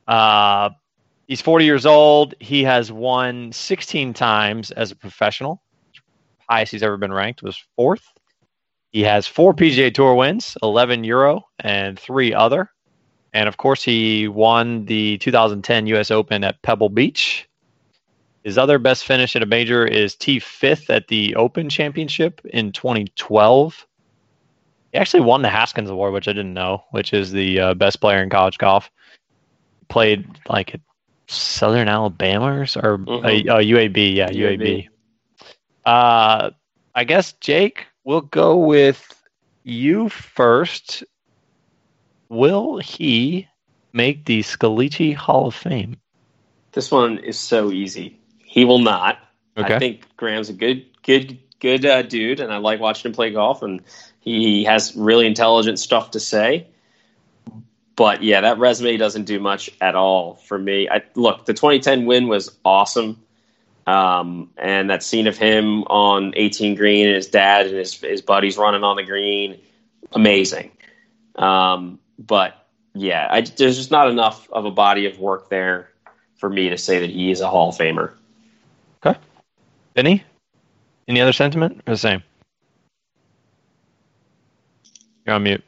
Uh, he's 40 years old. He has won 16 times as a professional. Highest he's ever been ranked was fourth. He has four PGA Tour wins, 11 Euro, and three other. And of course, he won the 2010 U.S. Open at Pebble Beach. His other best finish at a major is T fifth at the Open Championship in 2012. He actually won the Haskins Award, which I didn't know, which is the uh, best player in college golf. Played like at Southern Alabama or, or Mhm. uh, uh, UAB, yeah, UAB. UAB. Uh, I guess Jake, we'll go with you first. Will he make the Scalici Hall of Fame? This one is so easy. He will not. Okay. I think Graham's a good, good good uh, dude, and I like watching him play golf, and he has really intelligent stuff to say. But yeah, that resume doesn't do much at all for me. I, look, the 2010 win was awesome. Um, and that scene of him on 18 green and his dad and his, his buddies running on the green, amazing. Um, but yeah, I, there's just not enough of a body of work there for me to say that he is a Hall of Famer. Okay. Vinny, any other sentiment or the same? You're on mute.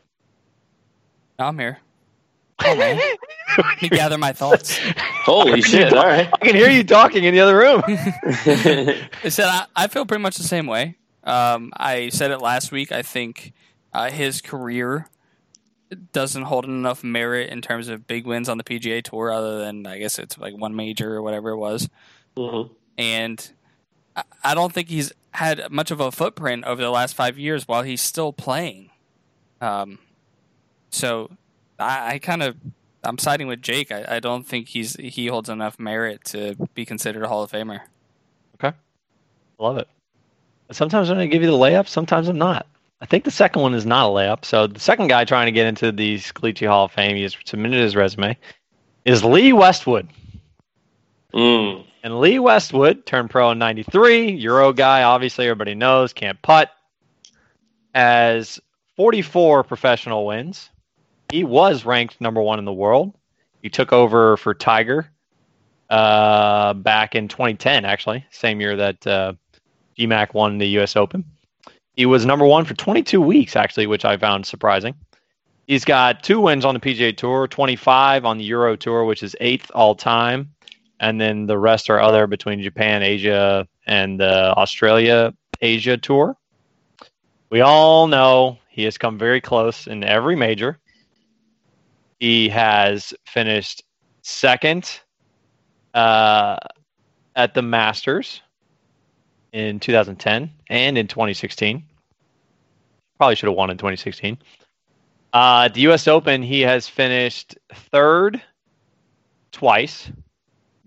I'm here. Oh, man. Let me gather my thoughts. Holy shit! All right. I can hear you talking in the other room. I said I, I feel pretty much the same way. Um, I said it last week. I think uh, his career doesn't hold enough merit in terms of big wins on the PGA Tour, other than I guess it's like one major or whatever it was. Mhm. And I, I don't think he's had much of a footprint over the last five years while he's still playing. Um, so I, I kind of I'm siding with Jake. I, I don't think he's he holds enough merit to be considered a Hall of Famer. Okay, love it. Sometimes I'm going to give you the layup, sometimes I'm not. I think the second one is not a layup. So the second guy trying to get into the Scalici Hall of Fame, he has submitted his resume, is Lee Westwood. Mm. And Lee Westwood turned pro in 93. Euro guy, obviously, everybody knows, can't putt. Has 44 professional wins. He was ranked number one in the world. He took over for Tiger uh, back in 2010, actually, same year that uh, GMAC won the U.S. Open. He was number one for 22 weeks, actually, which I found surprising. He's got two wins on the PGA Tour, 25 on the Euro Tour, which is eighth all time and then the rest are other between Japan, Asia, and the Australia Asia tour. We all know he has come very close in every major. He has finished second uh, at the Masters in 2010 and in 2016. Probably should have won in 2016. Uh, at the U.S. Open, he has finished third twice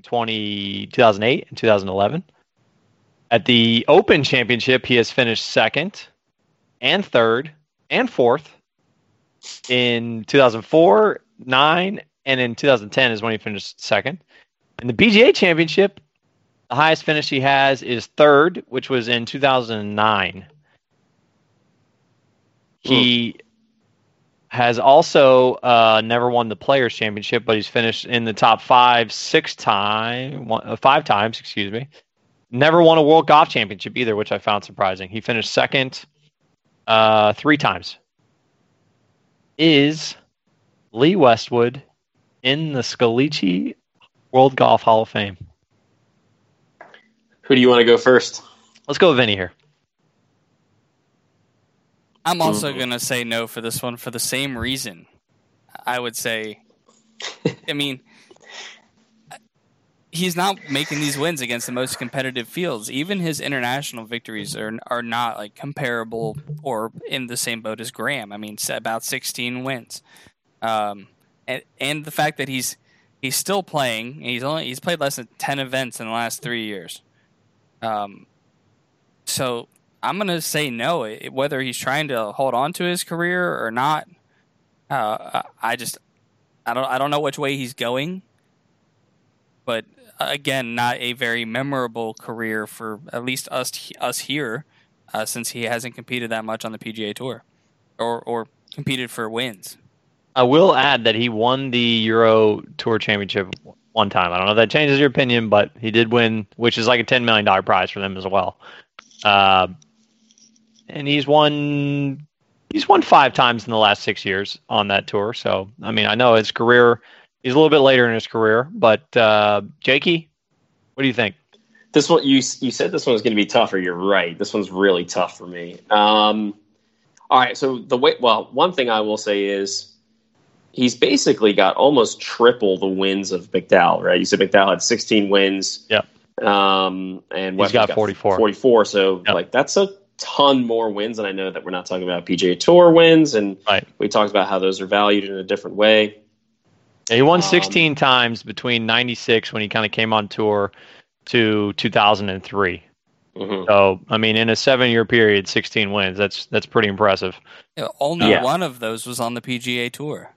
20, 2008 and 2011. At the Open Championship, he has finished second and third and fourth. In 2004, 9, and in 2010 is when he finished second. In the PGA Championship, the highest finish he has is third, which was in 2009. He hmm. Has also uh, never won the Players Championship, but he's finished in the top five six time, one, uh, five times, excuse me. Never won a World Golf Championship either, which I found surprising. He finished second uh, three times. Is Lee Westwood in the Scalici World Golf Hall of Fame? Who do you want to go first? Let's go with Vinny here. I'm also going to say no for this one for the same reason. I would say, I mean, he's not making these wins against the most competitive fields. Even his international victories are are not like comparable or in the same boat as Graham. I mean, about 16 wins, um, and and the fact that he's he's still playing. and He's only he's played less than 10 events in the last three years. Um, so I'm gonna say no. It, whether he's trying to hold on to his career or not, uh, I I just I don't I don't know which way he's going. But uh, again, not a very memorable career for at least us us here, uh, since he hasn't competed that much on the PGA Tour, or or competed for wins. I will add that he won the Euro Tour Championship one time. I don't know if that changes your opinion, but he did win, which is like a ten million dollar prize for them as well. Uh, and he's won he's won five times in the last six years on that tour. So I mean, I know his career he's a little bit later in his career, but uh, Jakey, what do you think? This one you you said this one was going to be tougher. You're right. This one's really tough for me. Um, all right. So the way well, one thing I will say is he's basically got almost triple the wins of McDowell. Right? You said McDowell had 16 wins. Yeah. Um, and He's Westwood's got 44. 44. So Yep. like that's a ton more wins. And I know that we're not talking about PGA Tour wins, and Right. we talked about how those are valued in a different way. Yeah, he won Um, 16 times between 96 when he kind of came on tour to 2003. Mhm. So I mean, in a seven-year period, 16 wins. That's that's pretty impressive. Yeah, only Yeah. one of those was on the PGA Tour.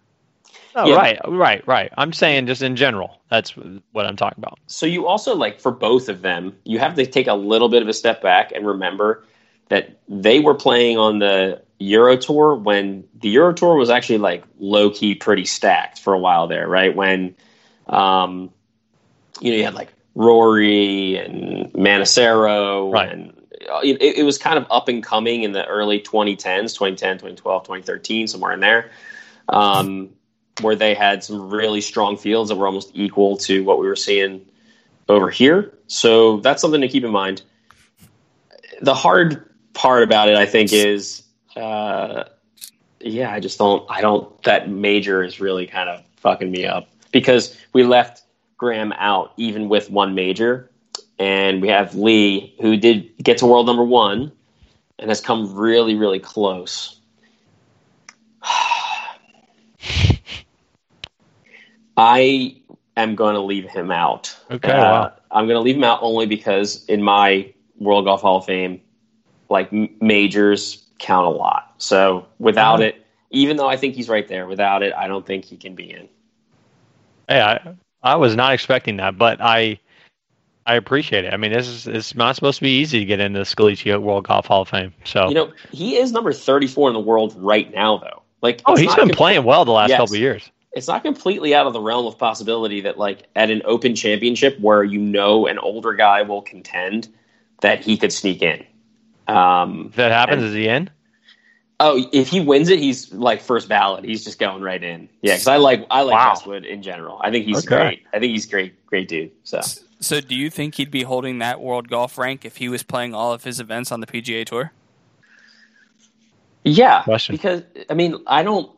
Oh, Yeah. right, right, right. I'm saying just in general. That's what I'm talking about. So you also like for both of them, you have to take a little bit of a step back and remember that they were playing on the Euro Tour when the Euro Tour was actually like low key pretty stacked for a while there, right? When um you know you had like Rory and Manassero Right. and uh, it, it was kind of up and coming in the early 2010s, 2010, 2012, 2013, somewhere in there. Um where they had some really strong fields that were almost equal to what we were seeing over here. So that's something to keep in mind. The hard part about it, I think, is uh, yeah, I just don't, I don't, that major is really kind of fucking me up because we left Graeme out even with one major. And we have Lee, who did get to world number one and has come really, really close. I am going to leave him out. Okay, Uh, wow. I'm going to leave him out only because in my World Golf Hall of Fame, like majors count a lot. So without it, even though I think he's right there, without it, I don't think he can be in. Hey, I, I was not expecting that, but I I appreciate it. I mean, this is it's not supposed to be easy to get into the Scalici World Golf Hall of Fame. So, You know, he is number 34 in the world right now, though. Like, oh, he's been com- playing well the last Yes. couple of years. It's not completely out of the realm of possibility that, like, at an Open Championship where you know an older guy will contend, that he could sneak in. Um, If that happens, And- is he in? Oh, if he wins it, he's like first ballot. He's just going right in. Yeah, because I like I like Wow. Westwood in general. I think he's Okay. great. I think he's great, great dude. So So, do you think he'd be holding that world golf rank if he was playing all of his events on the PGA Tour? yeah, Question. because I mean, I don't.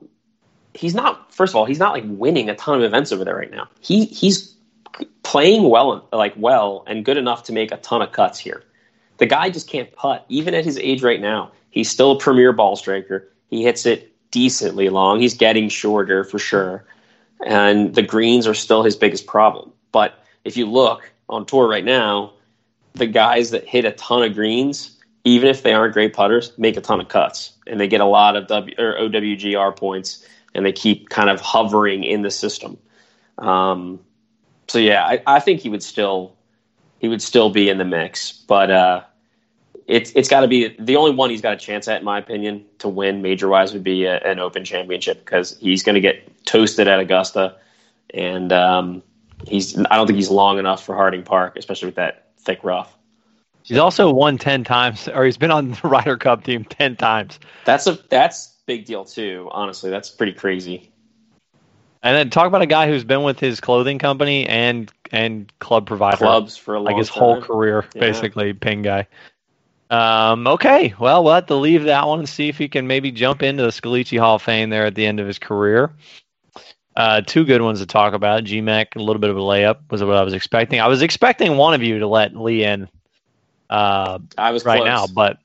He's not. First of all, he's not like winning a ton of events over there right now. He he's playing well, like well and good enough to make a ton of cuts here. The guy just can't putt, even at his age right now. He's still a premier ball striker. He hits it decently long. He's getting shorter for sure, and the greens are still his biggest problem. But if you look on tour right now, the guys that hit a ton of greens, even if they aren't great putters, make a ton of cuts, and they get a lot of w, or OWGR points, and they keep kind of hovering in the system. Um, so yeah, I, I think he would still he would still be in the mix, but uh, it's it's got to be the only one he's got a chance at, in my opinion, to win major wise would be a, an Open Championship because he's going to get toasted at Augusta, and um, he's I don't think he's long enough for Harding Park, especially with that thick rough. He's also won ten times, or he's been on the Ryder Cup team ten times. That's a that's big deal too. Honestly, that's pretty crazy. And then talk about a guy who's been with his clothing company and and club provider, Clubs for like his time. whole career, Yeah. basically, ping guy. Um, okay, well, we'll have to leave that one and see if he can maybe jump into the Scalici Hall of Fame there at the end of his career. Uh, two good ones to talk about. GMAC, a little bit of a layup was what I was expecting. I was expecting one of you to let Lee in uh, I was right close. now, but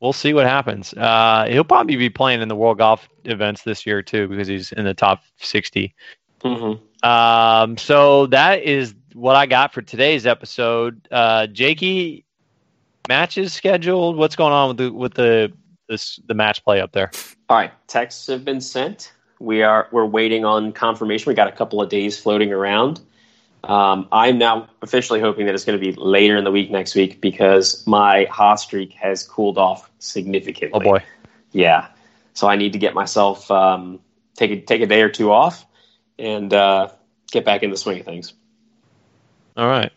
we'll see what happens. Uh, he'll probably be playing in the World Golf events this year too because he's in the top 60. Mhm. Um, so that is what I got for today's episode. Uh, Jakey, matches scheduled. What's going on with the with the this the match play up there? All right, texts have been sent. We are we're waiting on confirmation. We got a couple of days floating around. Um, I'm now officially hoping that it's going to be later in the week next week because my hot streak has cooled off significantly. Oh boy, Yeah, so I need to get myself um, take a, take a day or two off and uh, get back in the swing of things. all right.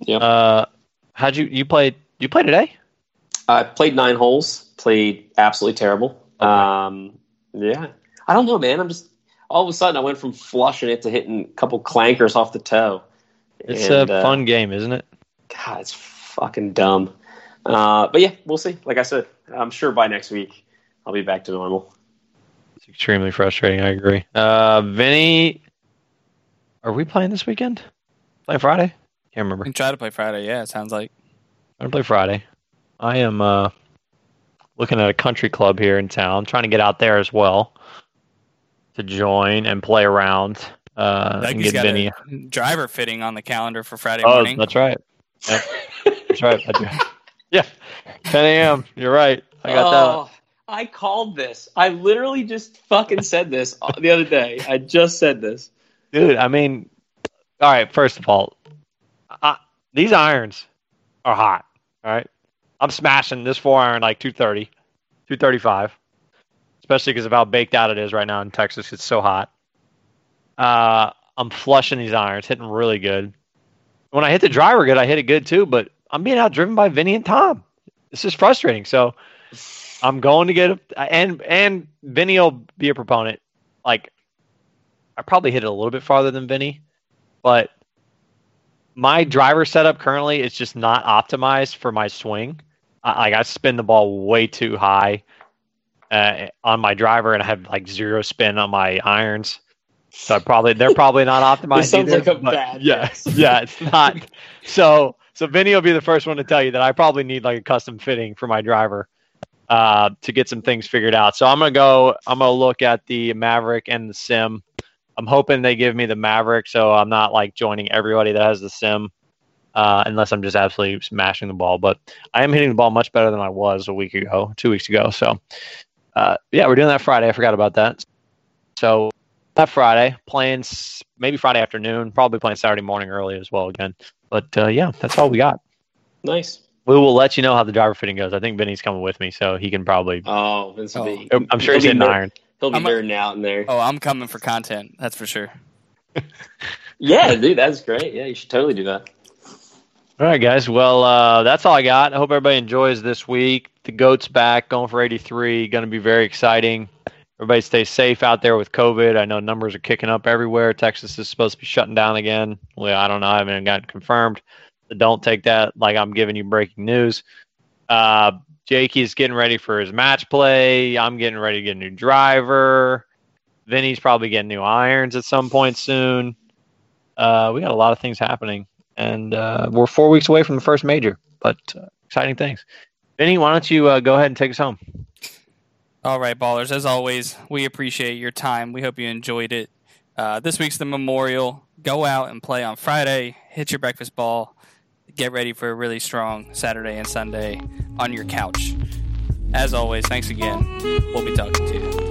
Yeah. Uh, how'd you you played? You play today? I played nine holes. Played absolutely terrible. Um, yeah, I don't know, man. I'm just all of a sudden I went from flushing it to hitting a couple clankers off the toe. It's And, a uh, fun game, isn't it? God, it's fucking dumb. Uh, but yeah, we'll see. Like I said, I'm sure by next week I'll be back to normal. It's extremely frustrating. I agree. Uh, Vinny, are we playing this weekend? Playing Friday? Can't remember. We can try to play Friday. Yeah, it sounds like. I'm gonna play Friday. I am uh, looking at a country club here in town, trying to get out there as well to join and play around. Uh, and Dougie's get got Vinny. a driver fitting on the calendar for Friday Oh, morning. that's right. Yep. That's right. I do. Yeah, 10 a.m. You're right. I got that. oh, I called this. I literally just fucking said this the other day. I just said this. Dude, I mean, all right, first of all, I, these irons are hot. All right. I'm smashing this four iron like 230, 235, especially because of how baked out it is right now in Texas. It's so hot. Uh, I'm flushing these irons, hitting really good. When I hit the driver good, I hit it good too, but I'm being outdriven by Vinny and Tom. This is frustrating. So I'm going to get and and Vinny will be a proponent. Like I probably hit it a little bit farther than Vinny, but my driver setup currently is just not optimized for my swing. I, like I spin the ball way too high uh, on my driver, and I have like zero spin on my irons. So I probably they're probably not optimized. Sounds either, like a bad Yeah, yeah, it's not. So so Vinny will be the first one to tell you that I probably need like a custom fitting for my driver uh, to get some things figured out. So I'm gonna go. I'm gonna look at the Mavrik and the Sim. I'm hoping they give me the Mavrik, so I'm not like joining everybody that has the Sim, uh, unless I'm just absolutely smashing the ball. But I am hitting the ball much better than I was a week ago, two weeks ago. So uh, yeah, we're doing that Friday. I forgot about that. So that Friday, playing maybe Friday afternoon, probably playing Saturday morning early as well again. But uh, yeah, that's all we got. Nice. We will let you know how the driver fitting goes. I think Vinny's coming with me, so he can probably. Oh, Vince will be. I'm sure he's be hitting ner- iron. He'll be I'm a- out in there. Oh, I'm coming for content. That's for sure. Yeah, dude, that's great. Yeah, you should totally do that. All right, guys. Well, uh, that's all I got. I hope everybody enjoys this week. The goat's back, going for 83. Going to be very exciting. Everybody stay safe out there with COVID. I know numbers are kicking up everywhere. Texas is supposed to be shutting down again. Well, I don't know. I haven't gotten confirmed. So don't take that like I'm giving you breaking news. Uh, Jakey's getting ready for his match play. I'm getting ready to get a new driver. Vinny's probably getting new irons at some point soon. Uh, we got a lot of things happening and uh, we're four weeks away from the first major, but uh, exciting things. Vinny, why don't you uh, go ahead and take us home? All right, ballers. As always, we appreciate your time. We hope you enjoyed it. Uh, this week's the memorial. Go out and play on Friday. Hit your breakfast ball. Get ready for a really strong Saturday and Sunday on your couch. As always, thanks again. We'll be talking to you.